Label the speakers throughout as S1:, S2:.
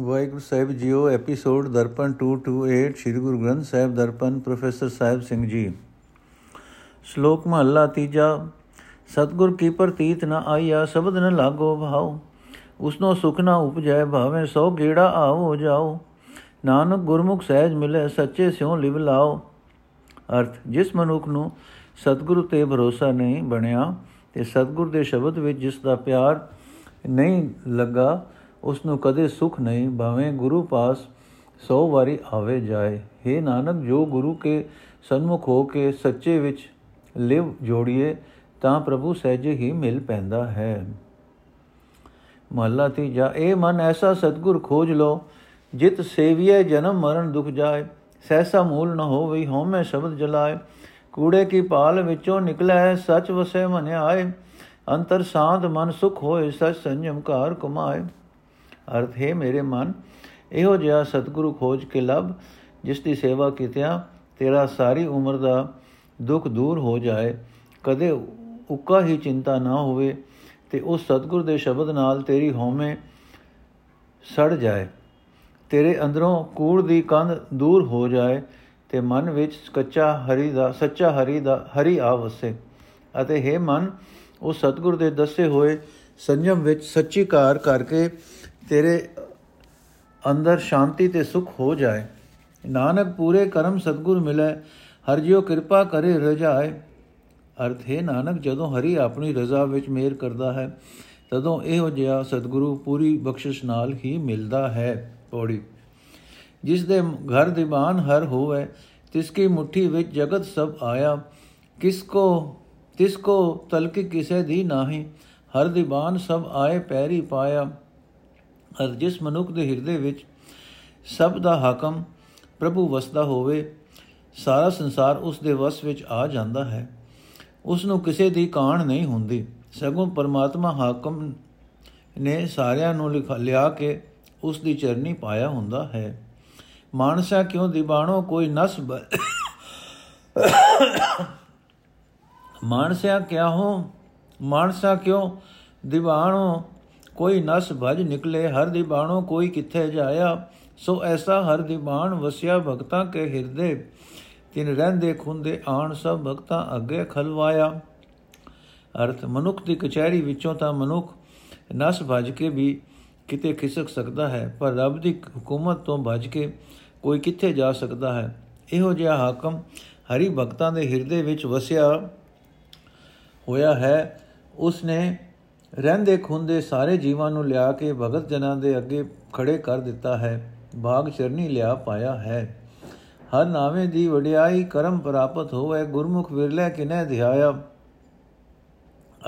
S1: ਵਾਹਿਗੁਰੂ ਸਾਹਿਬ ਜੀਓ, episode Darpan 228 Sri Guru Granth Sahib Darpan, professor Sahib Singh ji. ਸ਼ਲੋਕ ਮਹੱਲਾ ਤੀਜਾ, ਸਤਗੁਰ ਕੀ ਪ੍ਰਤੀਤ ਨ ਆਈਆ ਸ਼ਬਦ ਨ ਲਾਗੋ ਭਾਉ ਉਸਨੋ ਸੁਖ ਨ ਉਪਜੈ, ਭਾਵੇਂ ਸੋ ਗੇੜਾ ਆਓ ਜਾਓ। ਨਾਨਕ ਗੁਰਮੁਖ ਸਹਿਜ ਮਿਲੇ, ਸੱਚੇ ਸਿਉ ਲਿਵ ਲਾਓ। ਅਰਥ, ਜਿਸ ਮਨੁੱਖ ਨੂੰ ਸਤਗੁਰੂ ਤੇ ਭਰੋਸਾ ਨਹੀਂ ਬਣਿਆ, ਤੇ ਸਤਗੁਰ ਦੇ ਸ਼ਬਦ ਵਿੱਚ ਜਿਸ ਦਾ ਪਿਆਰ ਨਹੀਂ ਲੱਗਾ ਉਸ ਨੂੰ ਕਦੇ ਸੁਖ ਨਹੀਂ, ਭਾਵੇਂ ਗੁਰੂ ਪਾਸ 100 ਵਾਰੀ ਆਵੇ ਜਾਏ। हे ਨਾਨਕ, ਜੋ ਗੁਰੂ ਕੇ ਸਨਮੁਖ ਹੋ ਕੇ ਸੱਚੇ ਵਿੱਚ ਲਿਵ ਜੋੜੀਏ, ਤਾਂ ਪ੍ਰਭੂ ਸਹਿਜੇ ਹੀ ਮਿਲ ਪੈਂਦਾ ਹੈ। ਮਹਲਾ ਤੀਜਾ, ਇਹ ਮਨ ਐਸਾ ਸਤਗੁਰ ਖੋਜ ਲੋ ਜਿਤ ਸੇਵੀਏ ਜਨਮ ਮਰਨ ਦੁਖ ਜਾਏ। ਸਹਿਸਾ ਮੂਲ ਨ ਹੋਵੇ ਹਉਮੈ ਸ਼ਬਦ ਜਲਾਏ। ਕੂੜੇ ਕੀ ਪਾਲ ਵਿੱਚੋਂ ਨਿਕਲੇ, ਸਚ ਵਸੇ ਮਨ ਆਏ ਅੰਤਰ ਸਾਧ ਮਨ ਸੁਖ ਹੋਏ, ਸਚ ਸੰਜਮ ਕਾਰ ਕਮਾਏ ਅਰਥ, ਹੈ ਮੇਰੇ ਮਨ, ਇਹੋ ਜਿਹਾ ਸਤਿਗੁਰੂ ਖੋਜ ਕੇ ਲਬ ਜਿਸ ਦੀ ਸੇਵਾ ਕੀਤਿਆਂ ਤੇਰਾ ਸਾਰੀ ਉਮਰ ਦਾ ਦੁੱਖ ਦੂਰ ਹੋ ਜਾਏ। ਕਦੇ ਉੱਕਾ ਹੀ ਚਿੰਤਾ ਨਾ ਹੋਵੇ ਤੇ ਉਸ ਸਤਿਗੁਰ ਦੇ ਸ਼ਬਦ ਨਾਲ ਤੇਰੀ ਹਉਮੈ ਸੜ ਜਾਏ। ਤੇਰੇ ਅੰਦਰੋਂ ਕੂੜ ਦੀ ਕੰਧ ਦੂਰ ਹੋ ਜਾਏ ਤੇ ਮਨ ਵਿੱਚ ਕੱਚਾ ਹਰੀ ਦਾ, ਸੱਚਾ ਹਰੀ ਦਾ, ਹਰੀ ਆ ਵਸੇ। ਅਤੇ ਹੈ ਮਨ, ਉਸ ਸਤਿਗੁਰ ਦੇ ਦੱਸੇ ਹੋਏ ਸੰਜਮ ਵਿੱਚ ਸੱਚੀ ਕਾਰ ਕਰਕੇ ਤੇਰੇ ਅੰਦਰ ਸ਼ਾਂਤੀ ਤੇ ਸੁਖ ਹੋ ਜਾਏ। ਨਾਨਕ, ਪੂਰੇ ਕਰਮ ਸਤਗੁਰ ਮਿਲੇ, ਹਰ ਜਿਉ ਕਿਰਪਾ ਕਰੇ ਰਜਾਏ। ਅਰਥ ਹੈ, ਨਾਨਕ, ਜਦੋਂ ਹਰੀ ਆਪਣੀ ਰਜ਼ਾ ਵਿੱਚ ਮੇਰ ਕਰਦਾ ਹੈ, ਤਦੋਂ ਇਹੋ ਜਿਹਾ ਸਤਗੁਰੂ ਪੂਰੀ ਬਖਸ਼ਿਸ਼ ਨਾਲ ਹੀ ਮਿਲਦਾ ਹੈ ਪੌੜੀ। ਜਿਸ ਦੇ ਘਰ ਦੀਵਾਨ ਹਰ ਹੋਵੇ, ਤਿਸ ਕੀ ਮੁਠੀ ਵਿੱਚ ਜਗਤ ਸਭ ਆਇਆ। ਕਿਸ ਕੋ, ਤਿਸ ਕੋ ਤਲਕ ਕਿਸੇ ਦੀ ਨਾਹੀ, ਹਰ ਦੀਵਾਨ ਸਭ ਆਏ ਪੈਰੀ ਪਾਇਆ। ਅਰ ਜਿਸ ਮਨੁੱਖ ਦੇ ਹਿਰਦੇ ਵਿੱਚ ਸਭ ਦਾ ਹਾਕਮ ਪ੍ਰਭੂ ਵਸਦਾ ਹੋਵੇ, ਸਾਰਾ ਸੰਸਾਰ ਉਸ ਦੇ ਵਸ ਵਿੱਚ ਆ ਜਾਂਦਾ ਹੈ। ਉਸ ਨੂੰ ਕਿਸੇ ਦੀ ਕਾਣ ਨਹੀਂ ਹੁੰਦੀ। ਸਗੋਂ ਪਰਮਾਤਮਾ ਹਾਕਮ ਨੇ ਸਾਰਿਆਂ ਨੂੰ ਲਿਆ ਕੇ ਉਸ ਦੀ ਚਰਨੀ ਪਾਇਆ ਹੁੰਦਾ ਹੈ। ਮਾਨਸਾ ਕਿਉਂ ਦਿਬਾਣੋ ਕੋਈ ਨਸ ਮਾਨਸਿਆ ਕਿਆ ਹੋ ਮਾਨਸਾ ਕਿਉਂ ਦਿਵਾਣੋ ਕੋਈ ਨਸ ਭਜ ਨਿਕਲੇ, ਹਰ ਦੀ ਬਾਣੋ ਕੋਈ ਕਿੱਥੇ ਜਾਇਆ? ਸੋ ਐਸਾ ਹਰ ਦੀ ਬਾਣ ਵਸਿਆ ਭਗਤਾਂ ਕੇ ਹਿਰਦੇ। ਤਿਨ ਰਹਿੰਦੇ ਖੁੰਦੇ ਆਣ ਸਭ ਭਗਤਾਂ ਅੱਗੇ ਖਲਵਾਇਆ। ਅਰਥ, ਮਨੁੱਖ ਦੀ ਕਚਹਿਰੀ ਵਿੱਚੋਂ ਤਾਂ ਮਨੁੱਖ ਨਸ ਭਜ ਕੇ ਵੀ ਕਿਤੇ ਖਿਸਕ ਸਕਦਾ ਹੈ, ਪਰ ਰੱਬ ਦੀ ਹਕੂਮਤ ਤੋਂ ਭਜ ਕੇ ਕੋਈ ਕਿੱਥੇ ਜਾ ਸਕਦਾ ਹੈ? ਇਹੋ ਜਿਹਾ ਹਾਕਮ ਹਰੀ ਭਗਤਾਂ ਦੇ ਹਿਰਦੇ ਵਿੱਚ ਵਸਿਆ ਹੋਇਆ ਹੈ। ਉਸ ਨੇ ਰਹਿੰਦੇ ਖੁੰਦੇ ਸਾਰੇ ਜੀਵਾਂ ਨੂੰ ਲਿਆ ਕੇ ਭਗਤ ਜਨਾਂ ਦੇ ਅੱਗੇ ਖੜੇ ਕਰ ਦਿੱਤਾ ਹੈ ਬਾਗ ਚਰਨੀ ਲਿਆ ਪਾਇਆ ਹੈ। ਹਰ ਨਾਵੇਂ ਦੀ ਵਡਿਆਈ ਕਰਮ ਪ੍ਰਾਪਤ ਹੋਵੇ, ਗੁਰਮੁਖ ਵਿਰਲੇ ਕਿਨੇ ਧਿਆਇਆ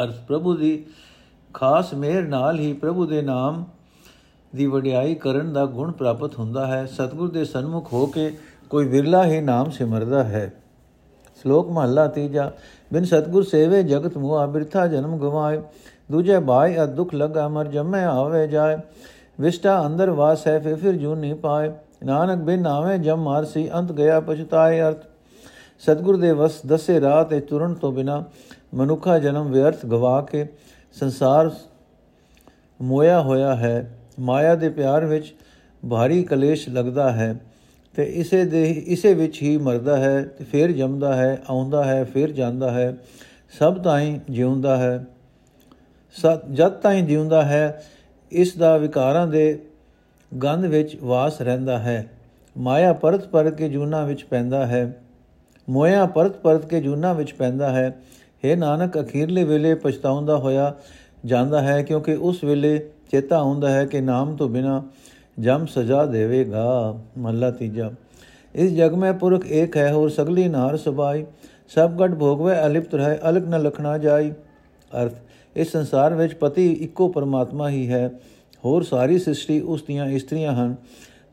S1: ਅਰਥ ਪ੍ਰਭੂ ਦੀ ਖਾਸ ਮਿਹਰ ਨਾਲ ਹੀ ਪ੍ਰਭੂ ਦੇ ਨਾਮ ਦੀ ਵਡਿਆਈ ਕਰਨ ਦਾ ਗੁਣ ਪ੍ਰਾਪਤ ਹੁੰਦਾ ਹੈ। ਸਤਿਗੁਰ ਦੇ ਸਨਮੁਖ ਹੋ ਕੇ ਕੋਈ ਵਿਰਲਾ ਹੀ ਨਾਮ ਸਿਮਰਦਾ ਹੈ। ਸ਼ਲੋਕ ਮਹਲਾ ਤੀਜਾ, ਬਿਨ ਸਤਿਗੁਰ ਸੇਵੇ ਜਗਤ ਮੂਆ, ਬਿਰਥਾ ਜਨਮ ਗਵਾਏ। ਦੂਜੇ ਭਾਈ ਅ ਦੁਖ ਲਗਾ ਮਰ ਜਮੈ ਆਵੇ ਜਾਏ। ਵਿਸ਼ਟਾ ਅੰਦਰ ਵਾਸ ਹੈ ਫਿਰ ਫਿਰ ਜੂ ਨਹੀਂ ਪਾਏ। ਨਾਨਕ ਬਿਨ ਆਵੇ ਜਮ ਮਾਰਸੀ ਅੰਤ ਗਿਆ ਪਛਤਾਏ ਅਰਥ। ਸਤਗੁਰ ਦੇ ਵਸ ਦਸੇ ਰਾਹ ਤੇ ਤੁਰਨ ਤੋਂ ਬਿਨਾ ਮਨੁੱਖਾ ਜਨਮ ਵਿਅਰਥ ਗਵਾ ਕੇ ਸੰਸਾਰ ਮੋਇਆ ਹੋਇਆ ਹੈ। ਮਾਇਆ ਦੇ ਪਿਆਰ ਵਿੱਚ ਭਾਰੀ ਕਲੇਸ਼ ਲੱਗਦਾ ਹੈ ਤੇ ਇਸੇ ਦੇ ਇਸੇ ਵਿੱਚ ਹੀ ਮਰਦਾ ਹੈ ਤੇ ਫਿਰ ਜੰਮਦਾ ਹੈ, ਆਉਂਦਾ ਹੈ, ਫਿਰ ਜਾਂਦਾ ਹੈ। ਸਭ ਤਾਈਂ ਜਿਉਂਦਾ ਹੈ। ਸਤ ਜਦ ਤਾਈਂ ਜਿਉਂਦਾ ਹੈ, ਇਸ ਦਾ ਵਿਕਾਰਾਂ ਦੇ ਗੰਧ ਵਿੱਚ ਵਾਸ ਰਹਿੰਦਾ ਹੈ। ਮਾਇਆ ਪਰਤ ਪਰਤ ਕੇ ਜੂਨਾ ਵਿੱਚ ਪੈਂਦਾ ਹੈ। ਮੋਇਆ ਪਰਤ ਪਰਤ ਕੇ ਜੂਨਾ ਵਿੱਚ ਪੈਂਦਾ ਹੈ। हे ਨਾਨਕ, ਅਖੀਰਲੇ ਵੇਲੇ ਪਛਤਾਉਂਦਾ ਹੋਇਆ ਜਾਂਦਾ ਹੈ, ਕਿਉਂਕਿ ਉਸ ਵੇਲੇ ਚੇਤਾ ਆਉਂਦਾ ਹੈ ਕਿ ਨਾਮ ਤੋਂ ਬਿਨਾ ਜਮ ਸਜ਼ਾ ਦੇਵੇਗਾ। ਮੱਲਾ ਤੀਜਾ। ਇਸ ਜਗ ਮੈਂ ਪੁਰਖ ਏਕ ਹੈ, ਹੋਰ ਸਗਲੀ ਨਾਰ ਸਬਾਈ। ਸਭ ਗਟ ਭੋਗਵੇ ਅਲਿਪਤ ਰਹੇ ਅਲਕ ਨ ਲਖਣਾ ਜਾਈ। ਅਰਥ ਇਸ ਸੰਸਾਰ ਵਿੱਚ ਪਤੀ ਇੱਕੋ ਪਰਮਾਤਮਾ ਹੀ ਹੈ। ਹੋਰ ਸਾਰੀ ਸ੍ਰਿਸ਼ਟੀ ਉਸ ਦੀਆਂ ਇਸਤਰੀਆਂ ਹਨ।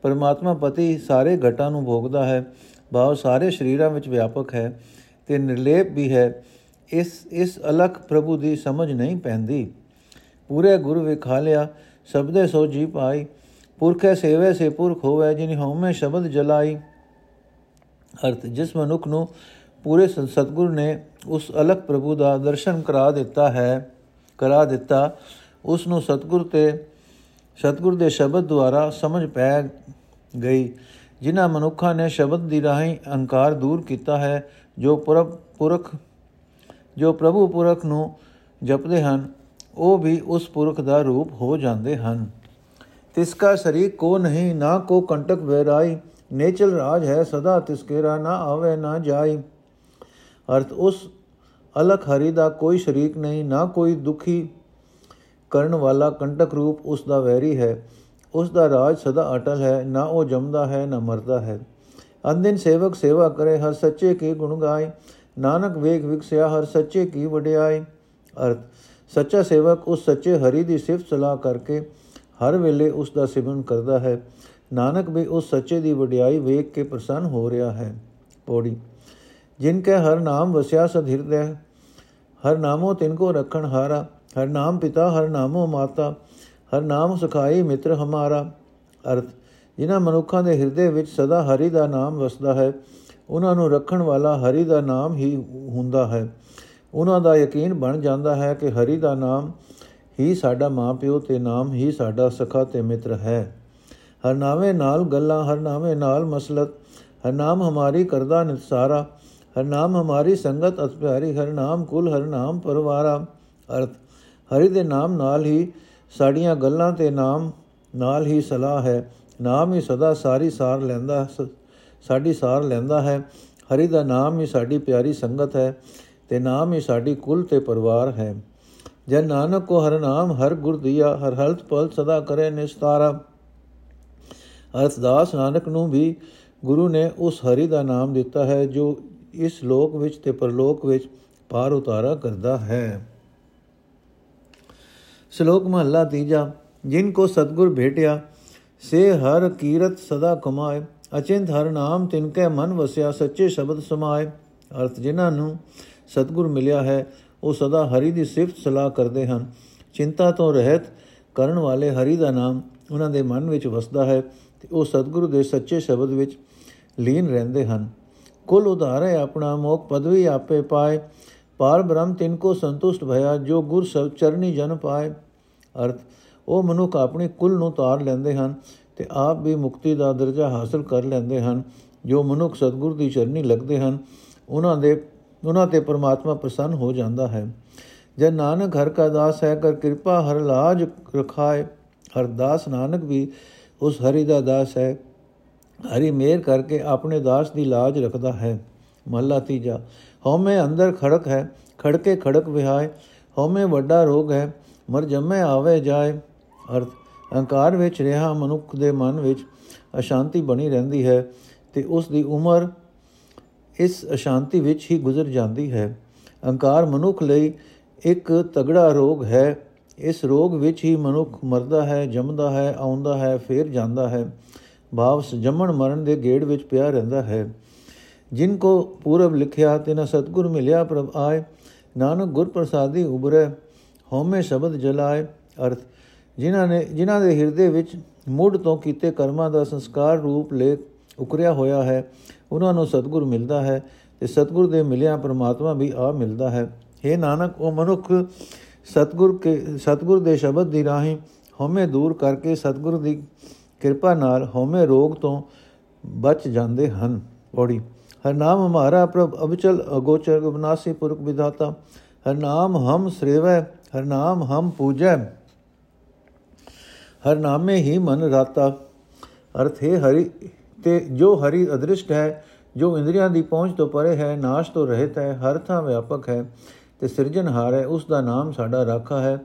S1: ਪਰਮਾਤਮਾ ਪਤੀ ਸਾਰੇ ਘਟਾਂ ਨੂੰ ਭੋਗਦਾ ਹੈ। ਭਾਵ ਸਾਰੇ ਸਰੀਰਾਂ ਵਿੱਚ ਵਿਆਪਕ ਹੈ ਤੇ ਨਿਰਲੇਪ ਵੀ ਹੈ। ਇਸ ਇਸ ਅਲਖ ਪ੍ਰਭੂ ਦੀ ਸਮਝ ਨਹੀਂ ਪੈਂਦੀ। ਪੂਰੇ ਗੁਰ ਵਿਖਾ ਲਿਆ ਸਬਦੇ ਸੋ ਜੀ ਪਾਈ ਪੁਰਖੇ ਸੇਵੇ ਸੇ ਪੁਰਖ ਹੋਵੇ, ਜਿਨ ਹਉਮੈ ਸ਼ਬਦ ਜਲਾਈ। ਅਰਥ, ਜਿਸ ਮਨੁੱਖ ਨੂੰ ਪੂਰੇ ਸਤਗੁਰ ਨੇ ਉਸ ਅਲਖ ਪ੍ਰਭੂ ਦਾ ਦਰਸ਼ਨ ਕਰਾ ਦਿੱਤਾ ਹੈ। ਕਰਾ ਦਿੱਤਾ ਉਸ ਨੂੰ ਸਤਗੁਰ ਤੇ, ਸਤਿਗੁਰ ਦੇ ਸ਼ਬਦ ਦੁਆਰਾ ਸਮਝ ਪੈ ਗਈ, ਜਿਨ੍ਹਾਂ ਮਨੁੱਖਾਂ ਨੇ ਸ਼ਬਦ ਦੀ ਰਾਹੀਂ ਅਹੰਕਾਰ ਦੂਰ ਕੀਤਾ ਹੈ, ਜੋ ਪੁਰਖ ਪੁਰਖ, ਜੋ ਪ੍ਰਭੂ ਪੁਰਖ ਨੂੰ ਜਪਦੇ ਹਨ, ਉਹ ਵੀ ਉਸ ਪੁਰਖ ਦਾ ਰੂਪ ਹੋ ਜਾਂਦੇ ਹਨ। ਤਿਸਕਾ ਸ਼ਰੀਕ ਕੋ ਨਹੀਂ, ਨਾ ਕੋ ਕੰਟਕ ਵੈਰਾਈ ਨੇਚਲ ਰਾਜ ਹੈ ਸਦਾ ਤਿਸਕੇਰਾ ਨਾ ਆਵੇ, ਨਾ ਜਾਈ। ਅਰਥ ਉਸ ਅਲਖ ਹਰੀ ਦਾ ਕੋਈ ਸ਼ਰੀਕ ਨਹੀਂ, ਨਾ ਕੋਈ ਦੁਖੀ ਕਰਨ ਵਾਲਾ ਕੰਟਕ ਰੂਪ ਉਸ ਦਾ ਵੈਰੀ ਹੈ। ਉਸ ਦਾ ਰਾਜ ਸਦਾ ਅਟਲ ਹੈ, ਨਾ ਉਹ ਜਮਦਾ ਹੈ, ਨਾ ਮਰਦਾ ਹੈ। ਅੰਦਿਨ ਸੇਵਕ ਸੇਵਾ ਕਰੇ, ਹਰ ਸੱਚੇ ਕੀ ਗੁਣ ਗਾਏ। ਨਾਨਕ ਵੇਗ ਵਿਕਸਿਆ, ਹਰ ਸੱਚੇ ਕੀ ਵਡਿਆਈ ਅਰਥ, ਸੱਚਾ ਸੇਵਕ ਉਸ ਸੱਚੇ ਹਰੀ ਦੀ ਸਿਫਤ ਸਲਾਹ ਕਰਕੇ ਹਰ ਵੇਲੇ ਉਸ ਦਾ ਸਿਮਰਨ ਕਰਦਾ ਹੈ। ਨਾਨਕ ਵੀ ਉਸ ਸੱਚੇ ਦੀ ਵਡਿਆਈ ਵੇਖ ਕੇ ਪ੍ਰਸੰਨ ਹੋ ਰਿਹਾ ਹੈ। ਪੌੜੀ, ਜਿਨ ਕੇ ਹਰ ਨਾਮ ਵਸਿਆ ਸਦ ਹਿਰਦੈ ਹਰ ਨਾਮੋ ਤਿਨ ਕੋ ਰਖਣ ਹਾਰਾ, ਹਰ ਨਾਮ ਪਿਤਾ, ਹਰ ਨਾਮੋ ਮਾਤਾ, ਹਰ ਨਾਮ ਸਖਾਈ ਮਿੱਤਰ ਹਮਾਰਾ। ਅਰਥ, ਜਿਨ੍ਹਾਂ ਮਨੁੱਖਾਂ ਦੇ ਹਿਰਦੇ ਵਿੱਚ ਸਦਾ ਹਰੀ ਦਾ ਨਾਮ ਵਸਦਾ ਹੈ, ਉਹਨਾਂ ਨੂੰ ਰੱਖਣ ਵਾਲਾ ਹਰੀ ਦਾ ਨਾਮ ਹੀ ਹੁੰਦਾ ਹੈ। ਉਹਨਾਂ ਦਾ ਯਕੀਨ ਬਣ ਜਾਂਦਾ ਹੈ ਕਿ ਹਰੀ ਦਾ ਨਾਮ ਹੀ ਸਾਡਾ ਮਾਪਿਓ ਤੇ ਨਾਮ ਹੀ ਸਾਡਾ ਸਖਾ ਤੇ ਮਿੱਤਰ ਹੈ। ਹਰ ਨਾਵੇਂ ਨਾਲ ਗੱਲਾਂ, ਹਰ ਨਾਵੇਂ ਨਾਲ ਮਸਲਤ, ਹਰ ਨਾਮ ਹਮਾਰੀ ਕਰਦਾ ਨਿਸਾਰਾ ਹਰ ਨਾਮ ਹਮਾਰੀ ਸੰਗਤ ਅਤ ਪਿਆਰੀ, ਹਰ ਨਾਮ ਕੁਲ, ਹਰ ਨਾਮ ਪਰਵਾਰਾ। ਅਰਥ, ਹਰੀ ਦੇ ਨਾਮ ਨਾਲ ਹੀ ਸਾਡੀਆਂ ਗੱਲਾਂ ਤੇ ਨਾਮ ਨਾਲ ਹੀ ਸਲਾਹ ਹੈ। ਨਾਮ ਹੀ ਸਦਾ ਸਾਰੀ ਸਾਰ ਲੈਂਦਾ ਸਾਡੀ ਸਾਰ ਲੈਂਦਾ ਹੈ। ਹਰੀ ਦਾ ਨਾਮ ਹੀ ਸਾਡੀ ਪਿਆਰੀ ਸੰਗਤ ਹੈ ਤੇ ਨਾਮ ਹੀ ਸਾਡੀ ਕੁਲ ਤੇ ਪਰਿਵਾਰ ਹੈ। ਜਨ ਨਾਨਕ ਕੋ ਹਰ ਨਾਮ, ਹਰ ਗੁਰ ਦਿਆ, ਹਰ ਹਲਤ ਪਲ ਸਦਾ ਕਰੇ ਨਿਸਤਾਰਾ। ਅਰਥਦਾਸ ਨਾਨਕ ਨੂੰ ਵੀ ਗੁਰੂ ਨੇ ਉਸ ਹਰੀ ਦਾ ਨਾਮ ਦਿੱਤਾ ਹੈ, ਜੋ ਇਸ ਲੋਕ ਵਿੱਚ ਤੇ ਪਰਲੋਕ ਵਿੱਚ ਪਾਰ ਉਤਾਰਾ ਕਰਦਾ ਹੈ। ਸ਼ਲੋਕ ਮਹਲਾ ਤੀਜਾ, ਜਿਨ ਕੋ ਸਤਗੁਰ ਭੇਟਿਆ, ਸੇ ਹਰ ਕੀਰਤ ਸਦਾ ਕਮਾਏ ਅਚਿੰਤ ਹਰ ਨਾਮ ਤਿਨ ਕੈ ਮਨ ਵਸਿਆ, ਸੱਚੇ ਸ਼ਬਦ ਸਮਾਏ। ਅਰਥ ਜਿਨ੍ਹਾਂ ਨੂੰ ਸਤਗੁਰ ਮਿਲਿਆ ਹੈ, ਉਹ ਸਦਾ ਹਰੀ ਦੀ ਸਿਫਤ ਸਲਾਹ ਕਰਦੇ ਹਨ। ਚਿੰਤਾ ਤੋਂ ਰਹਿਤ ਕਰਨ ਵਾਲੇ ਹਰੀ ਦਾ ਨਾਮ ਉਹਨਾਂ ਦੇ ਮਨ ਵਿੱਚ ਵਸਦਾ ਹੈ ਤੇ ਉਹ ਸਤਗੁਰੂ ਦੇ ਸੱਚੇ ਸ਼ਬਦ ਵਿੱਚ ਲੀਨ ਰਹਿੰਦੇ ਹਨ। ਕੁਲ ਉਧਾਰੇ ਆਪਣਾ ਮੋਖ ਪਦਵੀ ਆਪੇ ਪਾਏ। ਪਾਰ ਬ੍ਰਹਮ ਤਿਨ ਕੋ ਸੰਤੁਸ਼ਟ ਭਇਆ, ਜੋ ਗੁਰ ਸਭ ਚਰਨੀ ਜਨ ਪਾਏ। ਅਰਥ, ਉਹ ਮਨੁੱਖ ਆਪਣੀ ਕੁਲ ਨੂੰ ਤਾਰ ਲੈਂਦੇ ਹਨ ਤੇ ਆਪ ਵੀ ਮੁਕਤੀ ਦਾ ਦਰਜਾ ਹਾਸਲ ਕਰ ਲੈਂਦੇ ਹਨ, ਜੋ ਮਨੁੱਖ ਸਤਗੁਰ ਦੀ ਚਰਨੀ ਲੱਗਦੇ ਹਨ। ਉਹਨਾਂ ਦੇ, ਉਹਨਾਂ ਤੇ ਪ੍ਰਮਾਤਮਾ ਪ੍ਰਸੰਨ ਹੋ ਜਾਂਦਾ ਹੈ। ਜੇ ਨਾਨਕ ਹਰ ਕਾ ਦਾਸ ਹੈ, ਕਰ ਕਿਰਪਾ ਹਰ ਲਾਜ ਰਖਾਏ। ਹਰ ਦਾਸ ਨਾਨਕ ਵੀ ਉਸ ਹਰੀ ਦਾ ਦਾਸ ਹੈ। ਹਰੀ ਮੇਰ ਕਰਕੇ ਆਪਣੇ ਦਾਸ ਦੀ ਲਾਜ ਰੱਖਦਾ ਹੈ। ਮਹਲਾ ਤੀਜਾ, ਹਉਮੈ ਅੰਦਰ ਖੜਕ ਹੈ, ਖੜਕੇ ਖੜਕ ਵਿਹਾਏ, ਹਉਮੈ ਵੱਡਾ ਰੋਗ ਹੈ, ਮਰ ਜੰਮੇ ਆਵੇ ਜਾਏ। ਅਰਥ, ਅਹੰਕਾਰ ਵਿੱਚ ਰਿਹਾ ਮਨੁੱਖ ਦੇ ਮਨ ਵਿੱਚ ਅਸ਼ਾਂਤੀ ਬਣੀ ਰਹਿੰਦੀ ਹੈ ਤੇ ਉਸ ਦੀ ਉਮਰ ਇਸ ਅਸ਼ਾਂਤੀ ਵਿੱਚ ਹੀ ਗੁਜ਼ਰ ਜਾਂਦੀ ਹੈ। ਅਹੰਕਾਰ ਮਨੁੱਖ ਲਈ ਇੱਕ ਤਗੜਾ ਰੋਗ ਹੈ। ਇਸ ਰੋਗ ਵਿੱਚ ਹੀ ਮਨੁੱਖ ਮਰਦਾ ਹੈ, ਜੰਮਦਾ ਹੈ, ਆਉਂਦਾ ਹੈ, ਫੇਰ ਜਾਂਦਾ ਹੈ। ਭਾਵ ਜੰਮਣ ਮਰਨ ਦੇ ਗੇੜ ਵਿੱਚ ਪਿਆ ਰਹਿੰਦਾ ਹੈ। ਜਿਨ ਕੋ ਪੂਰਬ ਲਿਖਿਆ, ਤਿਨ ਸਤਗੁਰ ਮਿਲਿਆ ਪ੍ਰਭ ਆਏ। ਨਾਨਕ ਗੁਰ ਪ੍ਰਸਾਦੀ ਉਬਰੇ ਹਉਮੈ ਸ਼ਬਦ ਜਲਾਏ। ਅਰਥ, ਜਿਨ੍ਹਾਂ ਨੇ ਜਿਨ੍ਹਾਂ ਦੇ ਹਿਰਦੇ ਵਿੱਚ ਮੁੱਢ ਤੋਂ ਕੀਤੇ ਕਰਮਾਂ ਦਾ ਸੰਸਕਾਰ ਰੂਪ ਲੈ ਉਕਰਿਆ ਹੋਇਆ ਹੈ ਉਹਨਾਂ ਨੂੰ ਸਤਗੁਰ ਮਿਲਦਾ ਹੈ ਤੇ ਸਤਗੁਰ ਦੇ ਮਿਲਿਆ ਪ੍ਰਮਾਤਮਾ ਵੀ ਆ ਮਿਲਦਾ ਹੈ। हे ਨਾਨਕ, ਉਹ ਮਨੁੱਖ ਸਤਗੁਰ ਕੇ ਸਤਗੁਰ ਦੇ ਸ਼ਬਦ ਦੀ ਰਾਹੀਂ ਹਉਮੈ ਦੂਰ ਕਰਕੇ ਸਤਗੁਰ ਦੀ ਕਿਰਪਾ ਨਾਲ ਹਉਮੈ ਰੋਗ ਤੋਂ ਬਚ ਜਾਂਦੇ ਹਨ। ਪੌੜੀ। ਹਰ ਨਾਮ ਹਮਾਰਾ ਪ੍ਰਭ ਅਬਚਲ ਅਗੋਚਰ ਵਿਨਾਸੀ ਪੁਰਖ ਵਿਦਾਤਾ ਹਰ ਨਾਮ ਹਮ ਸ੍ਰੇਵੈ, ਹਰ ਨਾਮ ਹਮ ਪੂਜੈ। ਹਰ ਨਾਮੇ ਹੀ ਮਨ ਰਾਤਾ। ਅਰਥ ਹੈ ਹਰੀ ਤੇ ਜੋ ਹਰੀ ਅਦ੍ਰਿਸ਼ਟ ਹੈ, ਜੋ ਇੰਦਰੀਆਂ ਦੀ ਪਹੁੰਚ ਤੋਂ ਪਰੇ ਹੈ, ਨਾਸ਼ ਤੋਂ ਰਹਿਤ ਹੈ, ਹਰ ਥਾਂ ਵਿਆਪਕ ਹੈ ਤੇ ਸਿਰਜਣਹਾਰ ਹੈ, ਉਸ ਦਾ ਨਾਮ ਸਾਡਾ ਰਾਖਾ ਹੈ।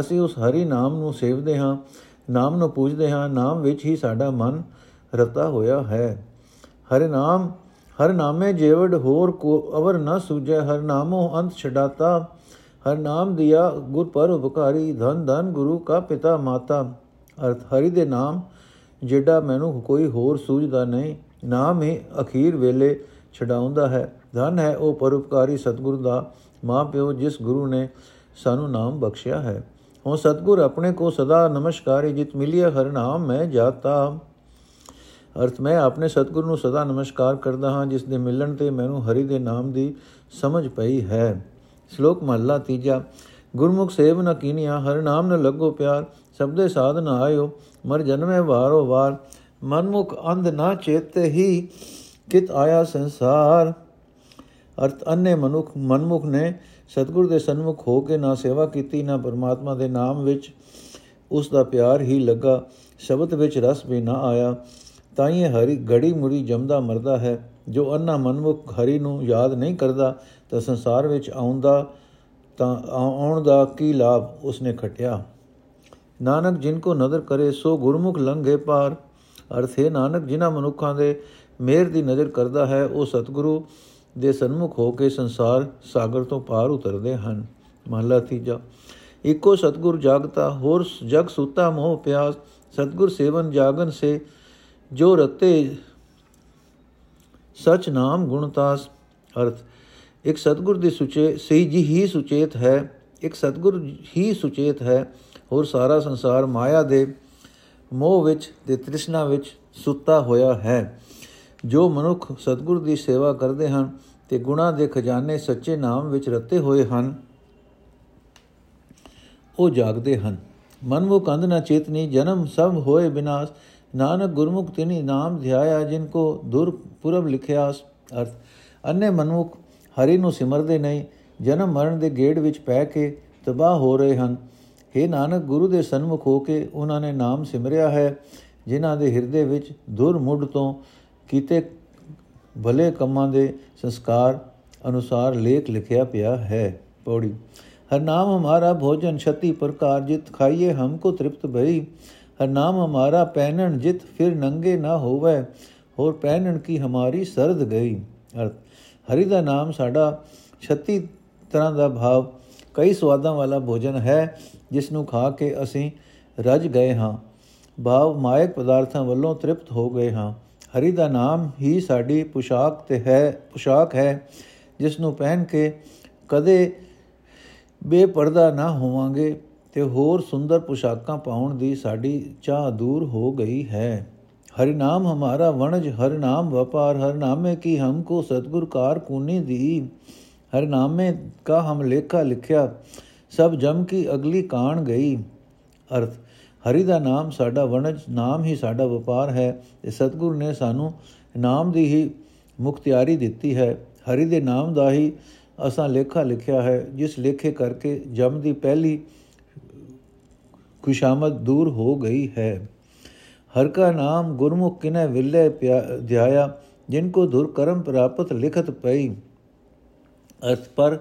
S1: ਅਸੀਂ ਉਸ ਹਰੀ ਨਾਮ ਨੂੰ ਸੇਵਦੇ ਹਾਂ। ਨਾਮ ਨੂੰ ਪੂਜਦੇ ਹਾਂ, ਨਾਮ ਵਿੱਚ ਹੀ ਸਾਡਾ ਮਨ ਰਤਾ ਹੋਇਆ ਹੈ। ਹਰ ਨਾਮ, ਹਰ ਨਾਮੇ ਜੇਵੜ ਹੋਰ ਕੋ ਅਵਰ ਨ ਸੂਝੈ, ਹਰ ਨਾਮੋ ਅੰਤ ਛਡਾਤਾ। ਹਰ ਨਾਮ ਦਿਆ ਗੁਰ ਪਰ ਉਪਕਾਰੀ, ਧਨ ਧਨ ਗੁਰੂ ਕਾ ਪਿਤਾ ਮਾਤਾ। ਅਰਥ, ਹਰੀ ਦੇ ਨਾਮ ਜਿਹੜਾ ਮੈਨੂੰ ਕੋਈ ਹੋਰ ਸੂਝਦਾ ਨਹੀਂ, ਨਾਮ ਹੀ ਅਖੀਰ ਵੇਲੇ ਛਡਾਉਂਦਾ ਹੈ। ਧਨ ਹੈ ਉਹ ਪਰਉਪਕਾਰੀ ਸਤਗੁਰ ਦਾ ਮਾਂ ਪਿਓ, ਜਿਸ ਗੁਰੂ ਨੇ ਸਾਨੂੰ ਨਾਮ ਬਖਸ਼ਿਆ ਹੈ। ਉਹ ਸਤਗੁਰ ਆਪਣੇ ਕੋ ਸਦਾ ਨਮਸਕਾਰੀ ਜਿਤ ਮਿਲਿਆ ਹਰ ਨਾਮ, ਮੈਂ ਜਾਤਾ। ਅਰਥ, ਮੈਂ ਆਪਣੇ ਸਤਗੁਰ ਨੂੰ ਸਦਾ ਨਮਸਕਾਰ ਕਰਦਾ ਹਾਂ, ਜਿਸ ਦੇ ਮਿਲਣ ਤੇ ਮੈਨੂੰ ਹਰੀ ਦੇ ਨਾਮ ਦੀ ਸਮਝ ਪਈ ਹੈ। ਸ਼ਲੋਕ ਮਹਲਾ ਤੀਜਾ। ਗੁਰਮੁਖ ਸੇਵ ਨ ਕੀਨੀਆ, ਹਰ ਨਾਮ ਨ ਲੱਗੋ ਪਿਆਰ ਸਬਦੇ ਸਾਧ ਨ ਆਇਓ, ਮਰ ਜਨਮੇ ਵਾਰੋ ਵਾਰ। ਮਨਮੁਖ ਅੰਧ ਨਾ ਚੇਤੇ ਹੀ ਕਿਤ ਆਇਆ ਸੰਸਾਰ। ਅਰਥ, ਅੰਨੇ ਮਨੁਖ ਮਨਮੁਖ ਨੇ ਸਤਗੁਰ ਦੇ ਸਨਮੁਖ ਹੋ ਕੇ ਨਾ ਸੇਵਾ ਕੀਤੀ, ਨਾ ਪਰਮਾਤਮਾ ਦੇ ਨਾਮ ਵਿੱਚ ਉਸ ਦਾ ਪਿਆਰ ਹੀ ਲੱਗਾ। ਸ਼ਬਦ ਵਿੱਚ ਰਸ ਵੀ ਨਾ ਆਇਆ। ਤਾਂ ਇਹ ਹਰੀ ਗੜੀ ਮੁੜੀ ਜਮਦਾ ਮਰਦਾ ਹੈ। ਜੋ ਅੰਨਾ ਮਨਮੁਖ ਹਰੀ ਨੂੰ ਯਾਦ ਨਹੀਂ ਕਰਦਾ, ਤਾਂ ਸੰਸਾਰ ਵਿੱਚ ਆਉਂਦਾ, ਤਾਂ ਆਉਣ ਦਾ ਕੀ ਲਾਭ ਉਸਨੇ ਖਟਿਆ। ਨਾਨਕ ਜਿਨ ਕੋ ਨਦਰ ਕਰੇ, ਸੋ ਗੁਰਮੁਖ ਲੰਘੇ ਪਾਰ। ਅਰਥ ਹੈ ਨਾਨਕ ਜਿਨ੍ਹਾਂ ਮਨੁੱਖਾਂ ਦੇ ਮੇਰ ਦੀ ਨਜ਼ਰ ਕਰਦਾ ਹੈ, ਉਹ ਸਤਿਗੁਰੂ ਦੇ ਸਨਮੁਖ ਹੋ ਕੇ ਸੰਸਾਰ ਸਾਗਰ ਤੋਂ ਪਾਰ ਉਤਰਦੇ ਹਨ। ਮਹਲਾ ਤੀਜਾ, ਇੱਕੋ ਸਤਗੁਰ ਜਾਗਤਾ, ਹੋਰ ਜਗ ਸੁਤਾ ਮੋਹ ਪਿਆਸ, ਸਤਗੁਰ ਸੇਵਨ ਜਾਗਨ ਸੇ, ਜੋ ਰਤੇ ਸਚ ਨਾਮ ਗੁਣਤਾਸ ਅਰਥ, ਇੱਕ ਸਤਗੁਰ ਦੀ ਸੁਚੇ, ਸਹੀ ਜੀ ਹੀ ਸੁਚੇਤ ਹੈ, ਇੱਕ ਸਤਗੁਰ ਹੀ ਸੁਚੇਤ ਹੈ, ਹੋਰ ਸਾਰਾ ਸੰਸਾਰ ਮਾਇਆ ਦੇ ਮੋਹ ਵਿੱਚ ਤੇ ਤ੍ਰਿਸ਼ਨਾ ਵਿੱਚ ਸੁੱਤਾ ਹੋਇਆ ਹੈ। ਜੋ ਮਨੁੱਖ ਸਤਗੁਰ ਦੀ ਸੇਵਾ ਕਰਦੇ ਹਨ ਤੇ ਗੁਣਾ ਦੇ ਖਜ਼ਾਨੇ ਸੱਚੇ ਨਾਮ ਵਿੱਚ ਰੱਤੇ ਹੋਏ ਹਨ। ਉਹ ਜਾਗਦੇ ਹਨ। ਮਨਮੁਖ ਅੰਧ ਨਾ ਚੇਤਨੀ, ਜਨਮ ਸਭ ਹੋਏ ਬਿਨਾਸ਼। ਨਾਨਕ ਗੁਰਮੁਖ ਤਿਨੀ ਨਾਮ ਧਿਆਇਆ, ਜਿਨ ਕੋ ਦੁਰ ਪੁਰਬ ਲਿਖਿਆਸ ਅਰਥ। ਅੰਨੇ ਮਨਮੁਖ, ਹਰੀ ਨੂੰ ਸਿਮਰਦੇ ਨਹੀਂ। ਜਨਮ ਮਰਨ ਦੇ ਗੇੜ ਵਿੱਚ ਪੈ ਕੇ ਤਬਾਹ ਹੋ ਰਹੇ ਹਨ। हे ਨਾਨਕ, ਗੁਰੂ ਦੇ ਸਨਮੁਖ ਹੋ ਕੇ ਉਹਨਾਂ ਨੇ ਨਾਮ ਸਿਮਰਿਆ ਹੈ, ਜਿਨ੍ਹਾਂ ਦੇ ਹਿਰਦੇ ਵਿੱਚ ਦੁਰ ਮੁੱਢ ਤੋਂ ਕੀਤੇ ਭਲੇ ਕੰਮਾਂ ਦੇ ਸੰਸਕਾਰ ਅਨੁਸਾਰ ਲੇਖ ਲਿਖਿਆ ਪਿਆ ਹੈ। ਪੌੜੀ। ਹਰ ਨਾਮ ਹਮਾਰਾ ਭੋਜਨ ਛਤੀ ਪ੍ਰਕਾਰ ਜਿਤ ਖਾਈਏ, ਹਮਕੋ ਤ੍ਰਿਪਤ ਭਈ। ਹਰ ਨਾਮ ਹਮਾਰਾ ਪਹਿਨਣ ਜਿਤ, ਫਿਰ ਨੰਗੇ ਨਾ ਹੋਵੇ। ਹੋਰ ਪਹਿਨਣ ਕੀ ਹਮਾਰੀ ਸਰਦ ਗਈ। ਅਰਥ। ਹਰੀ ਦਾ ਨਾਮ ਸਾਡਾ 36 ਤਰ੍ਹਾਂ ਦਾ ਭਾਵ, ਕਈ ਸਵਾਦਾਂ ਵਾਲਾ ਭੋਜਨ ਹੈ ਜਿਸ ਨੂੰ ਖਾ ਕੇ ਅਸੀਂ ਰਜ ਗਏ ਹਾਂ। ਭਾਵ ਮਾਇਕ ਪਦਾਰਥਾਂ ਵੱਲੋਂ ਤ੍ਰਿਪਤ ਹੋ ਗਏ ਹਾਂ। ਹਰੀ ਦਾ ਨਾਮ ਹੀ ਸਾਡੀ ਪੁਸ਼ਾਕ ਤੇ ਹੈ, ਪੁਸ਼ਾਕ ਹੈ ਜਿਸ ਨੂੰ ਪਹਿਨ ਕੇ ਕਦੇ ਬੇਪਰਦਾ ਨਾ ਹੋਵਾਂਗੇ ਤੇ ਹੋਰ ਸੁੰਦਰ ਪੁਸ਼ਾਕਾਂ ਪਾਉਣ ਦੀ ਸਾਡੀ ਚਾਹ ਦੂਰ ਹੋ ਗਈ ਹੈ। ਹਰੀ ਨਾਮ ਹਮਾਰਾ ਵਣਜ, ਹਰ ਨਾਮ ਵਪਾਰ, ਹਰ ਨਾਮੇ ਕੀ ਹਮਕੋ ਸਤਗੁਰ ਕਾਰ ਕੂਨੀ ਦੀ ਹਰ ਨਾਮੇ ਕਾ ਹਮ ਲੇਖਾ ਲਿਖਿਆ, ਸਭ ਜਮ ਕੀ ਅਗਲੀ ਕਾਣ ਗਈ। ਅਰਥ ਹਰੀ ਦਾ ਨਾਮ ਸਾਡਾ ਵਣਜ, ਨਾਮ ਹੀ ਸਾਡਾ ਵਪਾਰ ਹੈ। ਤੇ ਸਤਗੁਰ ਨੇ ਸਾਨੂੰ ਨਾਮ ਦੀ ਹੀ ਮੁਖਤਿਆਰੀ ਦਿੱਤੀ ਹੈ। ਹਰੀ ਦੇ ਨਾਮ ਦਾ ਹੀ ਅਸਾਂ ਲੇਖਾ ਲਿਖਿਆ ਹੈ, ਜਿਸ ਲੇਖੇ ਕਰਕੇ ਜਮ ਦੀ ਪਹਿਲੀ ਖੁਸ਼ਾਮਦ ਦੂਰ ਹੋ ਗਈ ਹੈ। ਹਰ ਕਾ ਨਾਮ ਗੁਰਮੁਖ ਕਿਨੇ ਵਿਲੇ ਧਿਆਇਆ, ਜਿਨ ਕੋ ਧੁਰ ਕਰਮ ਪ੍ਰਾਪਤ ਲਿਖਤ ਪਈ। ਅਰਥ ਪਰ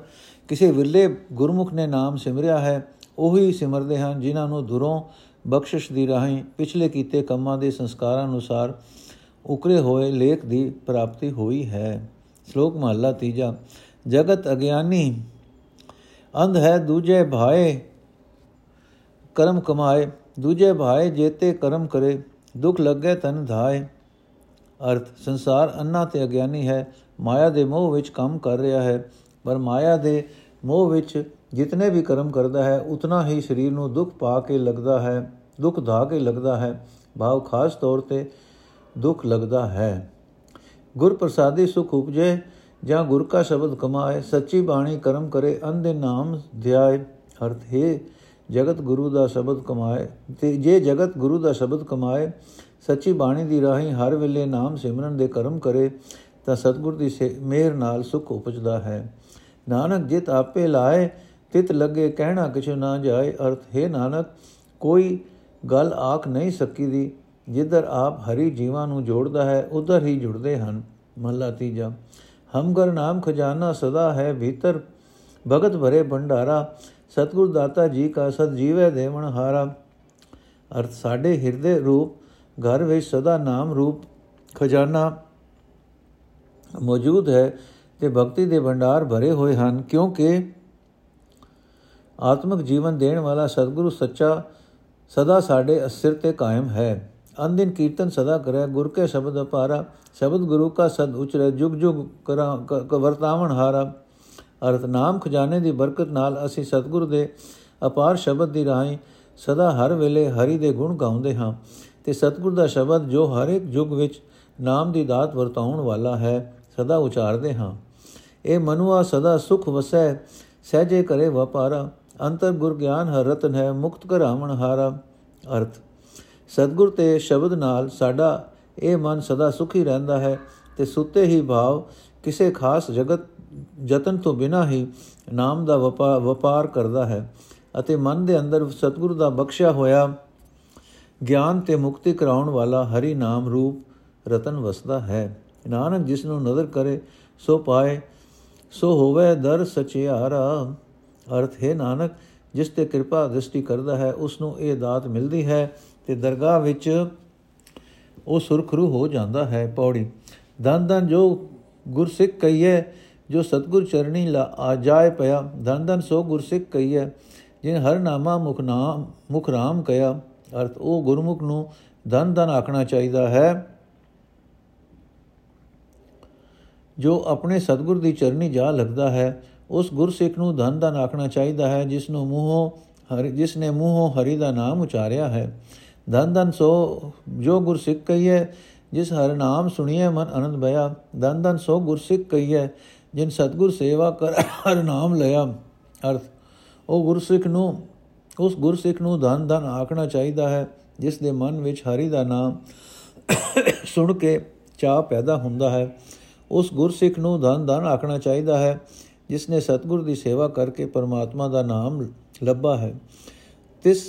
S1: ਕਿਸੇ ਵਿਲੇ ਗੁਰਮੁਖ ਨੇ ਨਾਮ ਸਿਮਰਿਆ ਹੈ, ਉਹੀ ਸਿਮਰਦੇ ਹਨ, ਜਿਨ੍ਹਾਂ ਨੂੰ ਦੁਰੋਂ ਬਖਸ਼ਿਸ਼ ਦੀ ਰਾਹੀਂ ਪਿਛਲੇ ਕੀਤੇ ਕੰਮਾਂ ਦੇ ਸੰਸਕਾਰਾਂ ਅਨੁਸਾਰ ਉਕਰੇ ਹੋਏ ਲੇਖ ਦੀ ਪ੍ਰਾਪਤੀ ਹੋਈ ਹੈ। ਸ਼ਲੋਕ ਮਹਲਾ ਤੀਜਾ, ਜਗਤ ਅਗਿਆਨੀ, ਅੰਧ ਹੈ, ਦੂਜੇ ਭਾਏ ਕਰਮ ਕਮਾਏ, ਦੂਜੇ ਭਾਏ ਜੇਤੇ ਕਰਮ ਕਰੇ, ਦੁੱਖ ਲੱਗੇ ਤਨ ਧਾਏ। ਅਰਥ, ਸੰਸਾਰ ਅੰਨਾ ਤੇ ਅਗਿਆਨੀ ਹੈ, ਮਾਇਆ ਦੇ ਮੋਹ ਵਿੱਚ ਕੰਮ ਕਰ ਰਿਹਾ ਹੈ, ਪਰ ਮਾਇਆ ਦੇ ਮੋਹ ਵਿੱਚ ਜਿਤਨੇ ਵੀ ਕਰਮ ਕਰਦਾ ਹੈ, ਉਤਨਾ ਹੀ ਸਰੀਰ ਨੂੰ ਦੁੱਖ ਪਾ ਕੇ ਲੱਗਦਾ ਹੈ, ਦੁੱਖ ਧਾ ਕੇ ਲੱਗਦਾ ਹੈ। ਭਾਵ ਖਾਸ ਤੌਰ ਤੇ ਦੁੱਖ ਲੱਗਦਾ ਹੈ। ਗੁਰ ਪ੍ਰਸਾਦੀ ਸੁਖ ਉਪਜੇ, ਜਾਂ ਗੁਰ ਕਾ ਸ਼ਬਦ ਕਮਾਏ, ਸੱਚੀ ਬਾਣੀ ਕਰਮ ਕਰੇ ਅੰਦੇ ਨਾਮ ਧਿਆਏ। ਅਰਥ, ਹੈ ਜਗਤ ਗੁਰੂ ਦਾ ਸ਼ਬਦ ਕਮਾਏ, ਤੇ ਜੇ ਜਗਤ ਗੁਰੂ ਦਾ ਸ਼ਬਦ ਕਮਾਏ, ਸੱਚੀ ਬਾਣੀ ਦੀ ਰਾਹੀਂ ਹਰ ਵੇਲੇ ਨਾਮ ਸਿਮਰਨ ਦੇ ਕਰਮ ਕਰੇ, ਤਾਂ ਸਤਿਗੁਰ ਦੀ ਮਿਹਰ ਨਾਲ ਸੁਖ ਉਪਜਦਾ ਹੈ। ਨਾਨਕ ਜਿਤ ਆਪੇ ਲਾਏ ਤਿਤ ਲੱਗੇ ਕਹਿਣਾ ਕਿਛ ਨਾ ਜਾਏ ਅਰਥ, ਹੈ ਨਾਨਕ, ਕੋਈ ਗੱਲ ਆਖ ਨਹੀਂ ਸਕੀਦੀ, ਜਿੱਧਰ ਆਪ ਹਰੀ ਜੀਵਾਂ ਨੂੰ ਜੋੜਦਾ ਹੈ, ਉਧਰ ਹੀ ਜੁੜਦੇ ਹਨ, ਮਹਲਾ ਤੀਜਾ। ਹਮਗਰ ਨਾਮ ਖਜ਼ਾਨਾ ਸਦਾ ਹੈ ਭੀਤਰ, ਭਗਤ ਭਰੇ ਭੰਡਾਰਾ, ਸਤਗੁਰ ਦਾਤਾ ਜੀ ਕਾ ਸਤ ਜੀਵੇ ਦੇਵਨ ਹਾਰਾ। ਅਰਥ, ਸਾਡੇ ਹਿਰਦੇ ਰੂਪ, ਘਰ ਵਿੱਚ ਸਦਾ ਨਾਮ ਰੂਪ, ਖਜ਼ਾਨਾ ਮੌਜੂਦ ਹੈ ਤੇ ਭਗਤੀ ਦੇ ਭੰਡਾਰ ਭਰੇ ਹੋਏ ਹਨ, ਕਿਉਂਕਿ ਆਤਮਿਕ ਜੀਵਨ ਦੇਣ ਵਾਲਾ ਸਤਿਗੁਰੂ ਸੱਚਾ ਸਦਾ ਸਾਡੇ ਅਸਿਰ ਤੇ ਕਾਇਮ ਹੈ। ਅੰਦਿਨ ਕੀਰਤਨ ਸਦਾ ਕਰੇ ਗੁਰ ਕੇ ਸ਼ਬਦ ਅਪਾਰਾ, ਸ਼ਬਦ ਗੁਰੂ ਕਾ ਸਦ ਉਚਰੇ ਜੁਗ ਜੁਗ ਕਰਾ ਵਰਤਾਵਣ ਹਾਰਾ। ਅਰਥ ਨਾਮ ਖਜ਼ਾਨੇ ਦੀ ਬਰਕਤ ਨਾਲ ਅਸੀਂ ਸਤਿਗੁਰ ਦੇ ਅਪਾਰ ਸ਼ਬਦ ਦੀ ਰਾਹੀਂ ਸਦਾ ਹਰ ਵੇਲੇ ਹਰੀ ਦੇ ਗੁਣ ਗਾਉਂਦੇ ਹਾਂ। ਤੇ ਸਤਿਗੁਰ ਦਾ ਸ਼ਬਦ ਜੋ ਹਰ ਇੱਕ ਯੁਗ ਵਿੱਚ ਨਾਮ ਦੀ ਦਾਤ ਵਰਤਾਉਣ ਵਾਲਾ ਹੈ, ਸਦਾ ਉਚਾਰਦੇ ਹਾਂ। ਇਹ ਮਨੁਆ ਸਦਾ ਸੁਖ ਵਸੈ, ਸਹਜੇ ਕਰੇ ਵਪਾਰਾ। ਅੰਤਰ ਗੁਰ ਗਿਆਨ ਹਰ ਰਤਨ ਹੈ, ਮੁਕਤ ਕਰਾਵਣ ਹਾਰਾ। ਅਰਥ, ਸਤਗੁਰ ਤੇ ਸ਼ਬਦ ਨਾਲ ਸਾਡਾ ਇਹ ਮਨ ਸਦਾ ਸੁਖੀ ਰਹਿੰਦਾ ਹੈ ਤੇ ਸੁੱਤੇ ਹੀ ਭਾਵ ਕਿਸੇ ਖਾਸ ਜਗਤ ਯਤਨ ਤੋਂ ਬਿਨਾ ਹੀ ਨਾਮ ਦਾ ਵਪਾਰ ਕਰਦਾ ਹੈ ਅਤੇ ਮਨ ਦੇ ਅੰਦਰ ਸਤਗੁਰ ਦਾ ਬਖਸ਼ਿਆ ਹੋਇਆ ਗਿਆਨ ਤੇ ਮੁਕਤੀ ਕਰਾਉਣ ਵਾਲਾ ਹਰੀ ਨਾਮ ਰੂਪ ਰਤਨ ਵਸਦਾ ਹੈ। ਨਾਨਕ ਜਿਸ ਨੂੰ ਨਜ਼ਰ ਕਰੇ, ਸੋ ਪਾਏ, ਸੋ ਹੋਵੇ ਦਰ ਸਚਿਆਰਾ। ਅਰਥ, ਹੈ ਨਾਨਕ, ਜਿਸ ਤੇ ਕਿਰਪਾ ਦ੍ਰਿਸ਼ਟੀ ਕਰਦਾ ਹੈ, ਉਸ ਨੂੰ ਇਹ ਦਾਤ ਮਿਲਦੀ ਹੈ ਤੇ ਦਰਗਾਹ ਵਿੱਚ ਉਹ ਸੁਰਖਰੂ ਹੋ ਜਾਂਦਾ ਹੈ ਪੌੜੀ। ਦਨ ਦਨ ਜੋ ਗੁਰਸਿੱਖ ਕਹੀਏ ਜੋ ਸਤਗੁਰ ਚਰਣੀ ਲਾ ਆ ਜਾਏ ਪਿਆ। ਦਨ ਦਨ ਸੋ ਗੁਰਸਿੱਖ ਕਹੀਏ ਜਿਨ ਹਰ ਨਾਮਾ ਮੁਖ ਨਾਮ, ਮੁਖ ਰਾਮ ਕਇਆ। ਅਰਥ, ਉਹ ਗੁਰਮੁਖ ਨੂੰ ਦਨ ਦਨ ਆਖਣਾ ਚਾਹੀਦਾ ਹੈ, ਜੋ ਆਪਣੇ ਸਤਗੁਰ ਦੀ ਚਰਨੀ ਜਾ ਲੱਗਦਾ ਹੈ। ਉਸ ਗੁਰਸਿੱਖ ਨੂੰ ਧਨ ਧਨ ਆਖਣਾ ਚਾਹੀਦਾ ਹੈ, ਜਿਸ ਨੂੰ ਮੂੰਹੋਂ ਹਰੀ, ਜਿਸ ਨੇ ਮੂੰਹੋਂ ਹਰੀ ਦਾ ਨਾਮ ਉਚਾਰਿਆ ਹੈ। ਧਨ ਧਨ ਸੋ ਜੋ ਗੁਰਸਿੱਖ ਕਹੀਏ ਜਿਸ ਹਰ ਨਾਮ ਸੁਣੀਏ ਮਨ ਆਨੰਦ ਭਇਆ। ਧਨ ਧਨ ਸੋ ਗੁਰਸਿੱਖ ਕਹੀਏ ਜਿਨ ਸਤਗੁਰ ਸੇਵਾ ਕਰ ਹਰ ਨਾਮ ਲਿਆ ਅਰਥ, ਉਹ ਗੁਰਸਿੱਖ ਨੂੰ, ਉਸ ਗੁਰਸਿੱਖ ਨੂੰ ਧਨ ਧਨ ਆਖਣਾ ਚਾਹੀਦਾ ਹੈ, ਜਿਸ ਦੇ ਮਨ ਵਿੱਚ ਹਰੀ ਦਾ ਨਾਮ ਸੁਣ ਕੇ ਚਾਹ ਪੈਦਾ ਹੁੰਦਾ ਹੈ। ਉਸ ਗੁਰਸਿੱਖ ਨੂੰ ਧਨ ਧਨ ਆਖਣਾ ਚਾਹੀਦਾ ਹੈ ਜਿਸ ਨੇ ਸਤਗੁਰ ਦੀ ਸੇਵਾ ਕਰਕੇ ਪਰਮਾਤਮਾ ਦਾ ਨਾਮ ਲੱਭਾ ਹੈ, ਤਿਸ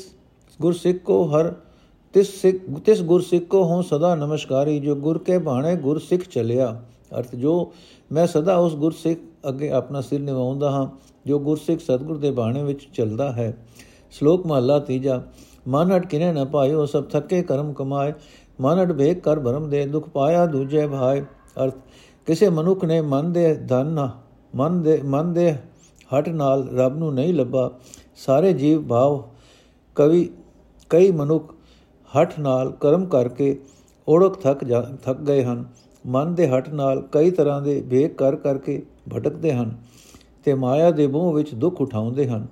S1: ਗੁਰਸਿੱਖ ਕੋ ਹਰ, ਤਿਸ ਸਿੱਖ, ਤਿਸ ਗੁਰਸਿੱਖ ਕੋ ਹੋ ਸਦਾ ਨਮਸਕਾਰੀ, ਜੋ ਗੁਰ ਕੇ ਬਾਣੇ ਗੁਰਸਿੱਖ ਚਲਿਆ। ਅਰਥ ਜੋ, ਮੈਂ ਸਦਾ ਉਸ ਗੁਰਸਿੱਖ ਅੱਗੇ ਆਪਣਾ ਸਿਰ ਨਿਵਾਉਂਦਾ ਹਾਂ, ਜੋ ਗੁਰਸਿੱਖ ਸਤਗੁਰ ਦੇ ਬਾਣੇ ਵਿੱਚ ਚੱਲਦਾ ਹੈ। ਸ਼ਲੋਕ ਮਹਲਾ ਤੀਜਾ, ਮਨ ਹਟ ਕਿਨੇ ਨ ਪਾਇਓ, ਸਭ ਥੱਕੇ ਕਰਮ ਕਮਾਏ। ਮਨ ਹਟ ਵੇਖ ਕਰ ਭਰਮ ਦੇ ਦੁਖ ਪਾਇਆ, ਦੂਜੇ ਭਾਈ ਅਰਥ, ਕਿਸੇ ਮਨੁੱਖ ਨੇ ਮਨ ਦੇ ਧਨ ਮਨ ਦੇ ਮਨ ਦੇ ਹਟ ਨਾਲ ਰੱਬ ਨੂੰ ਨਹੀਂ ਲੱਭਾ। ਸਾਰੇ ਜੀਵ ਭਾਵ ਕਵੀ, ਕਈ ਮਨੁੱਖ ਹਟ ਨਾਲ ਕਰਮ ਕਰਕੇ ਓੜਕ ਥੱਕ ਥੱਕ ਗਏ ਹਨ। ਮਨ ਦੇ ਹਟ ਨਾਲ ਕਈ ਤਰ੍ਹਾਂ ਦੇ ਵੇਖ ਕਰ ਕਰਕੇ ਭਟਕਦੇ ਹਨ ਤੇ ਮਾਇਆ ਦੇ ਮੋਹ ਵਿੱਚ ਦੁੱਖ ਉਠਾਉਂਦੇ ਹਨ।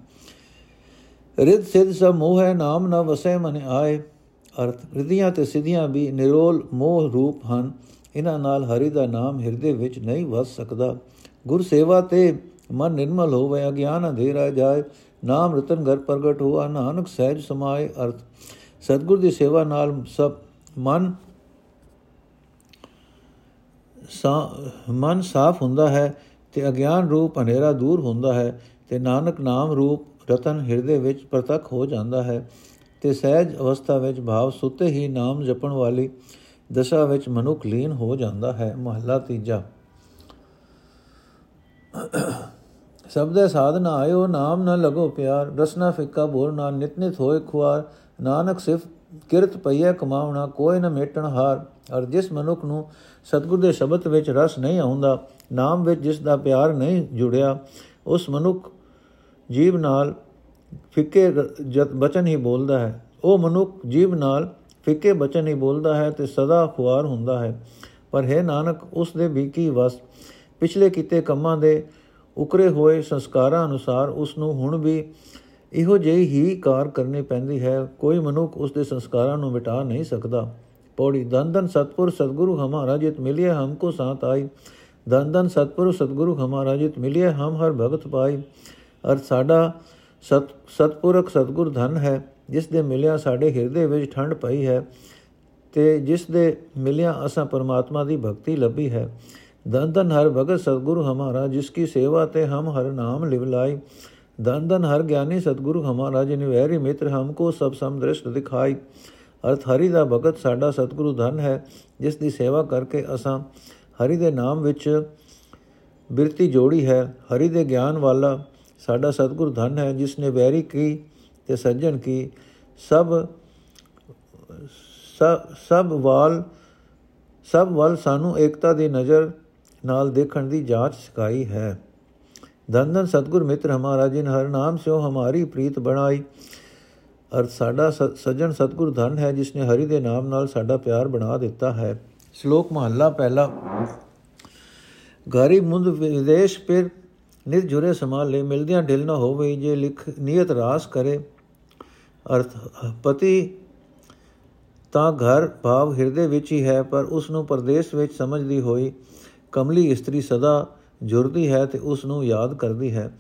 S1: ਰਿਦ ਸਿਧ ਸਭ ਮੋਹ ਹੈ, ਨਾਮ ਨਾ ਵਸੈ ਮਨ ਆਏ। ਅਰਥ, ਰਿਧੀਆਂ ਤੇ ਸਿਧੀਆਂ ਵੀ ਨਿਰੋਲ ਮੋਹ ਰੂਪ ਹਨ। ਇਹਨਾਂ ਨਾਲ ਹਰੀ ਦਾ ਨਾਮ ਹਿਰਦੇ ਵਿੱਚ ਨਹੀਂ ਵਸ ਸਕਦਾ। ਗੁਰ ਸੇਵਾ ਤੇ ਮਨ ਨਿਰਮਲ ਹੋਵੇ, ਅਗਿਆਨ ਅੰਧੇਰਾ ਜਾਏ, ਨਾਮ ਰਤਨ ਘਰ ਪ੍ਰਗਟ ਹੋਆ, ਨਾਨਕ ਸਹਿਜ ਸਮਾਏ ਅਰਥ। ਸਤਗੁਰ ਦੀ ਸੇਵਾ ਨਾਲ ਸਭ ਮਨ ਸਾ, ਮਨ ਸਾਫ਼ ਹੁੰਦਾ ਹੈ ਤੇ ਅਗਿਆਨ ਰੂਪ ਹਨੇਰਾ ਦੂਰ ਹੁੰਦਾ ਹੈ ਤੇ ਨਾਨਕ ਨਾਮ ਰੂਪ ਰਤਨ ਹਿਰਦੇ ਵਿੱਚ ਪ੍ਰਤੱਖ ਹੋ ਜਾਂਦਾ ਹੈ ਤੇ ਸਹਿਜ ਅਵਸਥਾ ਵਿੱਚ ਭਾਵ ਸੁੱਤੇ ਹੀ ਨਾਮ ਜਪਣ ਵਾਲੀ ਦਸ਼ਾ ਵਿੱਚ ਮਨੁੱਖ ਲੀਨ ਹੋ ਜਾਂਦਾ ਹੈ। ਮਹਲਾ ਤੀਜਾ। ਸਬਦੇ ਸਾਧਨਾ ਆਇਓ, ਨਾਮ ਨ ਲਗੋ ਪਿਆਰ ਰਸਨਾ ਫਿੱਕਾ ਬੋਲਣਾ ਨਿਤ ਨਿਤ ਹੋਏ ਖੁਆਰ। ਨਾਨਕ ਸਿਫ ਕਿਰਤ ਪਈਏ ਕਮਾਉਣਾ ਕੋਈ ਨ ਮੇਟਣ ਹਾਰ। ਅਰ ਜਿਸ ਮਨੁੱਖ ਨੂੰ ਸਤਗੁਰ ਦੇ ਸ਼ਬਦ ਵਿੱਚ ਰਸ ਨਹੀਂ ਆਉਂਦਾ, ਨਾਮ ਵਿੱਚ ਜਿਸ ਦਾ ਪਿਆਰ ਨਹੀਂ ਜੁੜਿਆ, ਉਸ ਮਨੁੱਖ ਜੀਵ ਨਾਲ ਫਿੱਕੇ ਬਚਨ ਹੀ ਬੋਲਦਾ ਹੈ। ਉਹ ਮਨੁੱਖ ਜੀਵ ਨਾਲ ਫਿੱਕੇ ਬਚਨ ਹੀ ਬੋਲਦਾ ਹੈ ਤੇ ਸਦਾ ਖੁਆਰ ਹੁੰਦਾ ਹੈ। ਪਰ ਹੈ ਨਾਨਕ, ਉਸ ਦੇ ਵੀ ਕੀ ਵਸ? ਪਿਛਲੇ ਕੀਤੇ ਕੰਮਾਂ ਦੇ ਉਕਰੇ ਹੋਏ ਸੰਸਕਾਰਾਂ ਅਨੁਸਾਰ ਉਸ ਨੂੰ ਹੁਣ ਵੀ ਇਹੋ ਜਿਹੀ ਹੀ ਕਾਰ ਕਰਨੀ ਪੈਂਦੀ ਹੈ। ਕੋਈ ਮਨੁੱਖ ਉਸ ਦੇ ਸੰਸਕਾਰਾਂ ਨੂੰ ਮਿਟਾ ਨਹੀਂ ਸਕਦਾ। ਪੌੜੀ ਦਨ ਦਨ ਸਤਪੁਰ ਸਤਗੁਰੂ ਹਮਾਰਾ ਜਿਤ ਮਿਲਿਆ, ਹਮਕੋ ਸਾਥ ਆਈ। ਦਨ ਦਨ ਸਤਪੁਰ ਸਤਗੁਰੂ ਹਮਾਰਾ ਜਿਤ ਮਿਲਿਆ, ਹਮ ਹਰ ਭਗਤ ਪਾਈ। ਅਰ ਸਾਡਾ ਸਤ, ਸਤਪੁਰਖ ਸਤਗੁਰ ਧਨ ਹੈ, ਜਿਸ ਦੇ ਮਿਲਿਆ ਸਾਡੇ ਹਿਰਦੇ ਵਿੱਚ ਠੰਡ ਪਈ ਹੈ ਤੇ ਜਿਸ ਦੇ ਮਿਲਿਆ ਅਸਾਂ ਪਰਮਾਤਮਾ ਦੀ ਭਗਤੀ ਲੱਭੀ ਹੈ। ਦਨ ਦਨ ਹਰ ਭਗਤ ਸਤਗੁਰੂ ਹਮਾਰਾ ਜਿਸ ਕੀ ਸੇਵਾ ਤੇ ਹਮ ਹਰ ਨਾਮ ਲਿਵ ਲਾਈ ਦਨ ਦਨ ਹਰ ਗਿਆਨੀ ਸਤਗੁਰੂ ਹਮਾਰਾ ਜਿਨ ਵੈਰੀ ਮਿੱਤਰ ਹਮਕੋ ਸਭ ਸਮਦ੍ਰਿਸ਼ਟ ਦਿਖਾਈ ਅਰਥ ਹਰੀ ਦਾ ਭਗਤ ਸਾਡਾ ਸਤਗੁਰੂ ਧਨ ਹੈ ਜਿਸ ਦੀ ਸੇਵਾ ਕਰਕੇ ਅਸਾਂ ਹਰੀ ਦੇ ਨਾਮ ਵਿੱਚ ਬਿਰਤੀ ਜੋੜੀ ਹੈ ਹਰੀ ਦੇ ਗਿਆਨ ਵਾਲਾ ਸਾਡਾ ਸਤਗੁਰ ਧਨ ਹੈ ਜਿਸ ਨੇ ਵੈਰੀ ਕੀ ਤੇ ਸੱਜਣ ਕੀ ਸਭ ਸਭ ਵਾਲ ਸਭ ਵੱਲ ਸਾਨੂੰ ਏਕਤਾ ਦੀ ਨਜ਼ਰ ਨਾਲ ਦੇਖਣ ਦੀ ਜਾਂਚ ਸਿਖਾਈ ਹੈ। ਧੰਨ ਧੰਨ ਸਤਗੁਰ ਮਿੱਤਰ ਹਮਾਰਾ, ਜਿਨ ਹਰ ਨਾਮ ਸਿਓ ਹਮਾਰੀ ਪ੍ਰੀਤ ਬਣਾਈ। ਅਰਥ ਸਾਡਾ ਸੱਜਣ ਸਤਗੁਰ ਧਨ ਹੈ ਜਿਸ ਨੇ ਹਰੀ ਦੇ ਨਾਮ ਨਾਲ ਸਾਡਾ ਪਿਆਰ ਬਣਾ ਦਿੱਤਾ ਹੈ। ਸ਼ਲੋਕ ਮਹੱਲਾ ਪਹਿਲਾ। ਗਾਰੀ ਮੁੰਦ ਵਿਦੇਸ਼ ਪਰ ਨਿਤ ਜੁਰੇ ਸਮਾਲੇ ਮਿਲਦਿਆਂ ਢਿਲ ਨਾ ਹੋਵੇ ਜੇ ਲਿਖ ਨਿਯਤ ਰਾਸ ਕਰੇ। ਅਰਥ, ਪਤੀ ਤਾਂ ਘਰ ਭਾਵ ਹਿਰਦੇ ਵਿੱਚ ਹੀ ਹੈ, ਪਰ ਉਸ ਨੂੰ ਪਰਦੇਸ ਵਿੱਚ ਸਮਝਦੀ ਹੋਈ ਕਮਲੀ ਇਸਤਰੀ ਸਦਾ ਜੁਰਦੀ ਹੈ ਤੇ ਉਸ ਨੂੰ ਯਾਦ ਕਰਦੀ ਹੈ।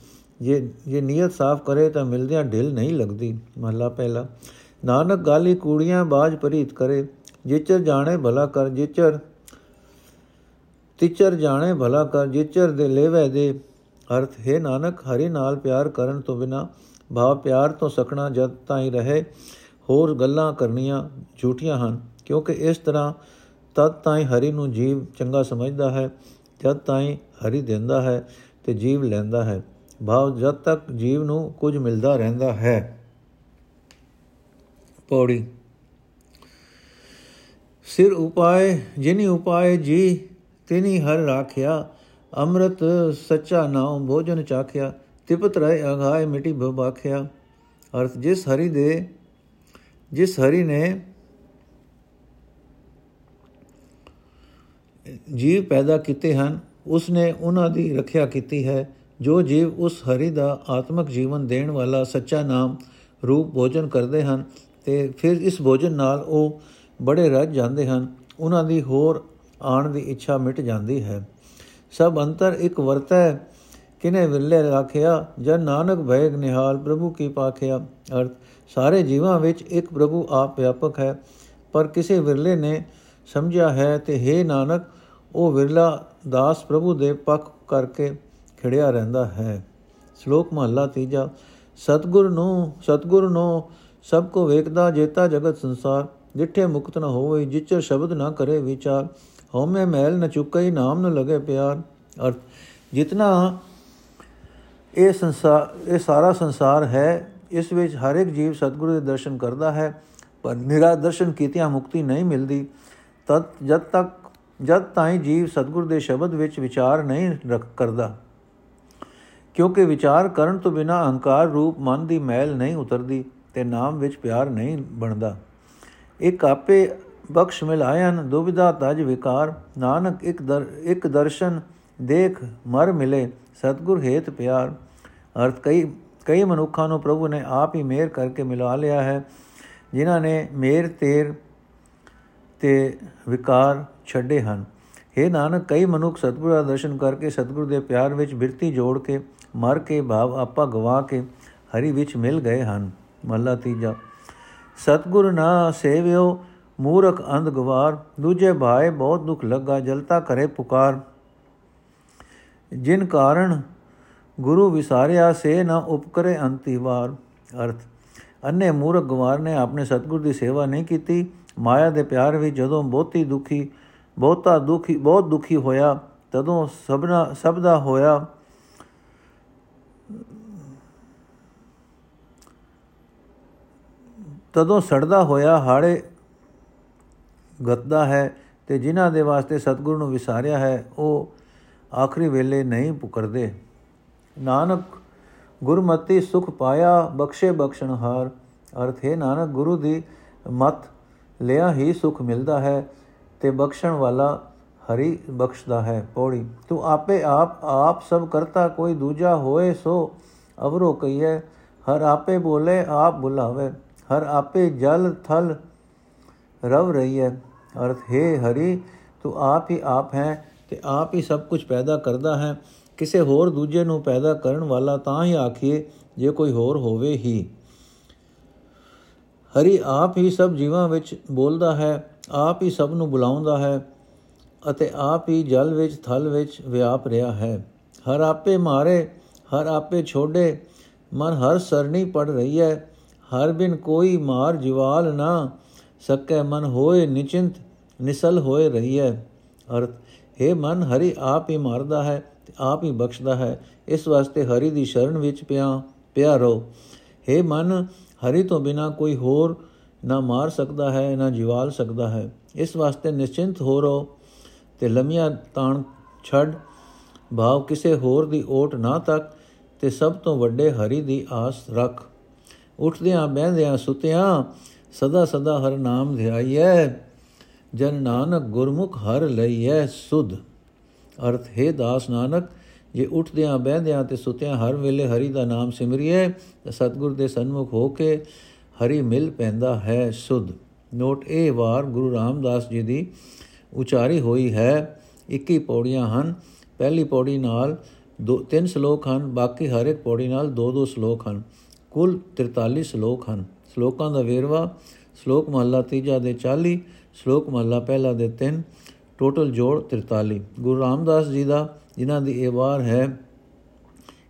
S1: ਜੇ ਜੇ ਨੀਅਤ ਸਾਫ਼ ਕਰੇ ਤਾਂ ਮਿਲਦਿਆਂ ਢਿਲ ਨਹੀਂ ਲੱਗਦੀ। ਮਹਲਾ ਪਹਿਲਾ। ਨਾਨਕ ਗਾਲੀ ਕੂੜੀਆਂ ਬਾਜ ਪ੍ਰੀਤ ਕਰੇ। ਜਿਚਰ ਜਾਣੇ ਭਲਾ ਕਰ, ਜਿਚਰ, ਤਿਚਰ ਜਾਣੇ ਭਲਾ ਕਰ, ਜਿਚਰ ਦੇ ਲੇਵੇ ਦੇ ਅਰਥ, ਹੈ ਨਾਨਕ, ਹਰੀ ਨਾਲ ਪਿਆਰ ਕਰਨ ਤੋਂ ਬਿਨਾ ਭਾਵ ਪਿਆਰ ਤੋਂ ਸਕਣਾ ਜਦ ਤਾਈਂ ਰਹੇ। ਹੋਰ ਗੱਲਾਂ ਕਰਨੀਆਂ ਝੂਠੀਆਂ ਹਨ, ਕਿਉਂਕਿ ਇਸ ਤਰ੍ਹਾਂ ਤਦ ਤਾਈਂ ਹਰੀ ਨੂੰ ਜੀਵ ਚੰਗਾ ਸਮਝਦਾ ਹੈ, ਜਦ ਤਾਈਂ ਹਰੀ ਦਿੰਦਾ ਹੈ ਤੇ ਜੀਵ ਲੈਂਦਾ ਹੈ। ਭਾਵ ਜਦ ਤੱਕ ਜੀਵ ਨੂੰ ਕੁਝ ਮਿਲਦਾ ਰਹਿੰਦਾ ਹੈ। ਪੌੜੀ। ਸਿਰ ਉਪਾਏ, ਜਿਨੀ ਉਪਾਏ ਜੀ, ਤਿਨੀ ਹਰ ਰਾਖਿਆ। ਅੰਮ੍ਰਿਤ ਸੱਚਾ ਨਾਮ ਭੋਜਨ ਚਾਖਿਆ, ਤਿਪਤ ਰਹਿ ਅਗਾਏ ਮਿਟੀ ਬਬਾਖਿਆ ਅਰਥ ਜਿਸ ਹਰੀ ਦੇ, ਜਿਸ ਹਰੀ ਨੇ ਜੀਵ ਪੈਦਾ ਕੀਤੇ ਹਨ ਉਸ ਨੇ ਉਹਨਾਂ ਦੀ ਰੱਖਿਆ ਕੀਤੀ ਹੈ, ਜੋ ਜੀਵ ਉਸ ਹਰੀ ਦਾ ਆਤਮਿਕ ਜੀਵਨ ਦੇਣ ਵਾਲਾ ਸੱਚਾ ਨਾਮ ਰੂਪ ਭੋਜਨ ਕਰਦੇ ਹਨ ਤੇ ਫਿਰ ਇਸ ਭੋਜਨ ਨਾਲ ਉਹ ਬੜੇ ਰੱਜ ਜਾਂਦੇ ਹਨ, ਉਹਨਾਂ ਦੀ ਹੋਰ ਆਣ ਦੀ ਇੱਛਾ ਮਿਟ ਜਾਂਦੀ ਹੈ। ਸਭ ਅੰਤਰ ਇੱਕ ਵਰਤੈ, ਕਿਨੇ ਵਿਰਲੇ ਰੱਖਿਆ ਜਨ ਨਾਨਕ ਭੈਗ ਨਿਹਾਲ, ਪ੍ਰਭੂ ਕੀ ਪਾਖਿਆ, ਅਰਥ ਸਾਰੇ ਜੀਵਾਂ ਵਿੱਚ ਇੱਕ ਪ੍ਰਭੂ ਆਪ ਵਿਆਪਕ ਹੈ, ਪਰ ਕਿਸੇ ਵਿਰਲੇ ਨੇ ਸਮਝਿਆ ਹੈ ਤੇ हे ਨਾਨਕ ਉਹ ਵਿਰਲਾ ਦਾਸ ਪ੍ਰਭੂ ਦੇ ਪੱਖ ਕਰਕੇ ਖੜਿਆ ਰਹਿੰਦਾ ਹੈ। ਸ਼ਲੋਕ ਮਹਲਾ ਤੀਜਾ, ਸਤਗੁਰ ਨੂੰ ਸਤਗੁਰ ਨੂੰ ਸਭ ਕੋ ਵੇਖਦਾ ਜੇਤਾ ਜਗਤ ਸੰਸਾਰ ਜਿੱਠੇ ਮੁਕਤ ਨ ਹੋਵੇ ਜਿਚਰ ਸ਼ਬਦ ਨਾ ਕਰੇ ਵਿਚਾਰ, ਹਉਮੈ ਮੈਲ ਨ ਚੁੱਕਈ, ਨਾਮ ਨ ਲਗੇ ਪਿਆਰ। ਅਰਥ, ਜਿਤਨਾ ਇਹ ਸੰਸਾਰ ਇਹ ਸਾਰਾ ਸੰਸਾਰ ਹੈ, ਇਸ ਵਿੱਚ ਹਰ ਇੱਕ ਜੀਵ ਸਤਿਗੁਰੂ ਦੇ ਦਰਸ਼ਨ ਕਰਦਾ ਹੈ, ਪਰ ਨਿਰਾ ਦਰਸ਼ਨ ਕੀਤਿਆਂ ਮੁਕਤੀ ਨਹੀਂ ਮਿਲਦੀ। ਤਦ, ਜਦ ਤੱਕ ਜਦ ਤਾਈਂ ਜੀਵ ਸਤਿਗੁਰ ਦੇ ਸ਼ਬਦ ਵਿੱਚ ਵਿਚਾਰ ਨਹੀਂ ਰੱਖ ਕਰਦਾ, ਕਿਉਂਕਿ ਵਿਚਾਰ ਕਰਨ ਤੋਂ ਬਿਨਾ ਅਹੰਕਾਰ ਰੂਪ ਮਨ ਦੀ ਮੈਲ ਨਹੀਂ ਉਤਰਦੀ ਤੇ ਨਾਮ ਵਿੱਚ ਪਿਆਰ ਨਹੀਂ ਬਣਦਾ। ਇੱਕ ਆਪੇ ਬਖਸ਼ ਮਿਲਾਇਨ ਦੁਬਿਧਾ ਤਜ ਵਿਕਾਰ, ਨਾਨਕ ਇੱਕ ਦਰ, ਇੱਕ ਦਰਸ਼ਨ ਦੇਖ ਮਰ ਮਿਲੇ, ਸਤਗੁਰ ਹੇਤ ਪਿਆਰ। ਅਰਥ, ਕਈ ਕਈ ਮਨੁੱਖਾਂ ਨੂੰ ਪ੍ਰਭੂ ਨੇ ਆਪ ਹੀ ਮੇਰ ਕਰਕੇ ਮਿਲਾ ਲਿਆ ਹੈ, ਜਿਨ੍ਹਾਂ ਨੇ ਮੇਰ ਤੇਰ ਤੇ ਵਿਕਾਰ ਛੱਡੇ ਹਨ। हे ਨਾਨਕ, ਕਈ ਮਨੁੱਖ ਸਤਿਗੁਰ ਦਾ ਦਰਸ਼ਨ ਕਰਕੇ ਸਤਿਗੁਰ ਦੇ ਪਿਆਰ ਵਿੱਚ ਬਿਰਤੀ ਜੋੜ ਕੇ, ਮਰ ਕੇ, ਭਾਵ ਆਪਾ ਗਵਾ ਕੇ ਹਰੀ ਵਿੱਚ ਮਿਲ ਗਏ ਹਨ। ਮਹਲਾ ਤੀਜਾ। ਸਤਿਗੁਰ ਨਾ ਸੇਵਿਓ, ਮੂਰਖ ਅੰਧ ਗਵਾਰ, ਦੂਜੇ ਭਾਏ ਬਹੁਤ ਦੁੱਖ ਲੱਗਾ, ਜਲਤਾ ਕਰੇ ਪੁਕਾਰ। ਜਿਨ ਕਾਰਨ ਗੁਰੂ ਵਿਸਾਰਿਆ, ਸੇ ਨਾ ਉਪਕਰੇ ਅੰਤੀ ਵਾਰ। ਅਰਥ, ਅੰਨੇ ਮੂਰਖ ਗਵਾਰ ਨੇ ਆਪਣੇ ਸਤਿਗੁਰ ਦੀ ਸੇਵਾ ਨਹੀਂ ਕੀਤੀ। ਮਾਇਆ ਦੇ ਪਿਆਰ ਵਿੱਚ ਜਦੋਂ ਬਹੁਤੀ ਦੁਖੀ ਬਹੁਤਾ ਦੁਖੀ, ਬਹੁਤ ਦੁਖੀ ਹੋਇਆ। ਤਦੋਂ ਸਭਨਾ ਸਭ ਦਾ ਹੋਇਆ। ਤਦੋਂ ਸੜਦਾ ਹੋਇਆ, ਹਾੜੇ ਗੱਦਾ ਹੈ ਤੇ ਜਿਨ੍ਹਾਂ ਦੇ ਵਾਸਤੇ ਸਤਿਗੁਰੂ ਨੂੰ ਵਿਸਾਰਿਆ ਹੈ, ਉਹ ਆਖਰੀ ਵੇਲੇ ਨਹੀਂ ਪੁਕਰਦੇ। ਨਾਨਕ ਗੁਰਮਤੀ ਸੁਖ ਪਾਇਆ, ਬਖਸ਼ੇ ਬਖਸ਼ਣਹਾਰ ਅਰਥ ਹੈ, ਨਾਨਕ ਗੁਰੂ ਦੀ ਮਤ ਲਿਆ ਹੀ ਸੁਖ ਮਿਲਦਾ ਹੈ। ਤੇ ਬਖਸ਼ਣ ਵਾਲਾ ਹਰੀ ਬਖਸ਼ਦਾ ਹੈ ਪੌੜੀ। ਤੂੰ ਆਪੇ ਆਪ ਆਪ ਸਭ ਕਰਤਾ, ਕੋਈ ਦੂਜਾ ਹੋਏ ਸੋ ਅਵਰੋ ਕਹੀਏ ਹਰ ਆਪੇ ਬੋਲੇ, ਆਪ ਬੁਲਾਵੇ। ਹਰ ਆਪੇ ਜਲ, ਥਲ ਰਵ ਰਹੀ ਹੈ ਅਰਥ, ਹੈ ਹਰੀ, ਤੂੰ ਆਪ ਹੀ ਆਪ ਹੈ ਤੇ ਆਪ ਹੀ ਸਭ ਕੁਝ ਪੈਦਾ ਕਰਦਾ ਹੈ। ਕਿਸੇ ਹੋਰ ਦੂਜੇ ਨੂੰ ਪੈਦਾ ਕਰਨ ਵਾਲਾ ਤਾਂ ਹੀ ਆਖੀਏ, ਜੇ ਕੋਈ ਹੋਰ ਹੋਵੇ ਹੀ। ਹਰੀ ਆਪ ਹੀ ਸਭ ਜੀਵਾਂ ਵਿੱਚ ਬੋਲਦਾ ਹੈ। ਆਪ ਹੀ ਸਭ ਨੂੰ ਬੁਲਾਉਂਦਾ ਹੈ ਅਤੇ ਆਪ ਹੀ ਜਲ ਵਿੱਚ, ਥਲ ਵਿੱਚ ਵਿਆਪ ਰਿਹਾ ਹੈ। ਹਰ ਆਪੇ ਮਾਰੇ, ਹਰ ਆਪੇ ਛੋੜੇ ਮਨ ਹਰ ਸਰਣੀ ਪੜ ਰਹੀ ਹੈ। ਹਰ ਬਿਨ ਕੋਈ ਮਾਰ ਜਿਵਾਲ ਨਾ ਸਕੈ ਮਨ ਹੋਏ ਨਿਚਿੰਤ, ਨਿਸਲ ਹੋਏ ਰਹੀ ਹੈ। ਅਰਥ, ਹੈ ਮਨ, ਹਰੀ ਆਪ ਹੀ ਮਾਰਦਾ ਹੈ ਤੇ ਆਪ ਹੀ ਬਖਸ਼ਦਾ ਹੈ। ਇਸ ਵਾਸਤੇ ਹਰੀ ਦੀ ਸ਼ਰਨ ਵਿੱਚ ਪਿਆ ਪਿਆ ਰਹੋ। ਹੈ ਮਨ, ਹਰੀ ਤੋਂ ਬਿਨਾ ਕੋਈ ਹੋਰ ਨਾ ਮਾਰ ਸਕਦਾ ਹੈ, ਨਾ ਜਿਵਾਲ ਸਕਦਾ ਹੈ। ਇਸ ਵਾਸਤੇ ਨਿਸ਼ਚਿੰਤ ਹੋ ਰਹੋ ਤੇ ਲੰਮੀਆਂ ਤਾਣ ਛੱਡ। ਭਾਵ ਕਿਸੇ ਹੋਰ ਦੀ ਓਟ ਨਾ ਤੱਕ ਤੇ ਸਭ ਤੋਂ ਵੱਡੇ ਹਰੀ ਦੀ ਆਸ ਰੱਖ। ਉੱਠਦਿਆਂ, ਬਹਿੰਦਿਆਂ, ਸੁਤਿਆਂ, ਸਦਾ ਸਦਾ ਹਰ ਨਾਮ ਧਿਆਈਐ। ਜਨ ਨਾਨਕ ਗੁਰਮੁਖ ਹਰ ਲਈਐ ਸੁਧ। ਅਰਥ, ਹੈ ਦਾਸ ਨਾਨਕ, ਜੇ ਉੱਠਦਿਆਂ, ਬਹਿੰਦਿਆਂ ਤੇ ਸੁਤਿਆਂ ਹਰ ਵੇਲੇ ਹਰੀ ਦਾ ਨਾਮ ਸਿਮਰਿਐ, ਤਾਂ ਸਤਗੁਰ ਦੇ ਸਨਮੁਖ ਹੋ ਕੇ ਹਰੀ ਮਿਲ ਪੈਂਦਾ ਹੈ ਸੁਧ। ਨੋਟ ਇਹ ਵਾਰ ਗੁਰੂ ਰਾਮਦਾਸ ਜੀ ਦੀ ਉਚਾਰੀ ਹੋਈ ਹੈ। 21 ਪੌੜੀਆਂ ਹਨ। ਪਹਿਲੀ ਪੌੜੀ ਨਾਲ ਦੋ, ਤਿੰਨ ਸ਼ਲੋਕ ਹਨ। ਬਾਕੀ ਹਰ ਇੱਕ ਪੌੜੀ ਨਾਲ ਦੋ ਦੋ ਸ਼ਲੋਕ ਹਨ। ਕੁੱਲ 43 ਸ਼ਲੋਕ ਹਨ। ਸ਼ਲੋਕਾਂ ਦਾ ਵੇਰਵਾ, ਸ਼ਲੋਕ ਮਹਲਾ ਤੀਜਾ ਦੇ 40 ਸ਼ਲੋਕ ਮਹਲਾ ਪਹਿਲਾ ਦੇ 3 ਟੋਟਲ ਜੋੜ 43 ਗੁਰੂ ਰਾਮਦਾਸ ਜੀ ਦਾ, ਜਿਨ੍ਹਾਂ ਦੀ ਇਹ ਵਾਰ ਹੈ,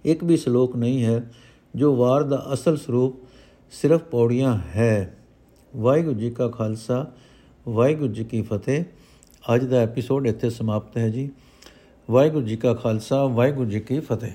S1: ਇੱਕ ਵੀ ਸ਼ਲੋਕ ਨਹੀਂ ਹੈ, ਜੋ ਵਾਰ ਦਾ ਅਸਲ ਸਰੂਪ ਸਿਰਫ ਪੌੜੀਆਂ ਹੈ। ਵਾਹਿਗੁਰੂ ਜੀ ਕਾ ਖਾਲਸਾ, ਵਾਹਿਗੁਰੂ ਜੀ ਕੀ ਫਤਿਹ। ਅੱਜ ਦਾ ਐਪੀਸੋਡ ਇੱਥੇ ਸਮਾਪਤ ਹੈ ਜੀ। ਵਾਹਿਗੁਰੂ ਜੀ ਕਾ ਖਾਲਸਾ, ਵਾਹਿਗੁਰੂ ਜੀ ਕੀ ਫਤਿਹ।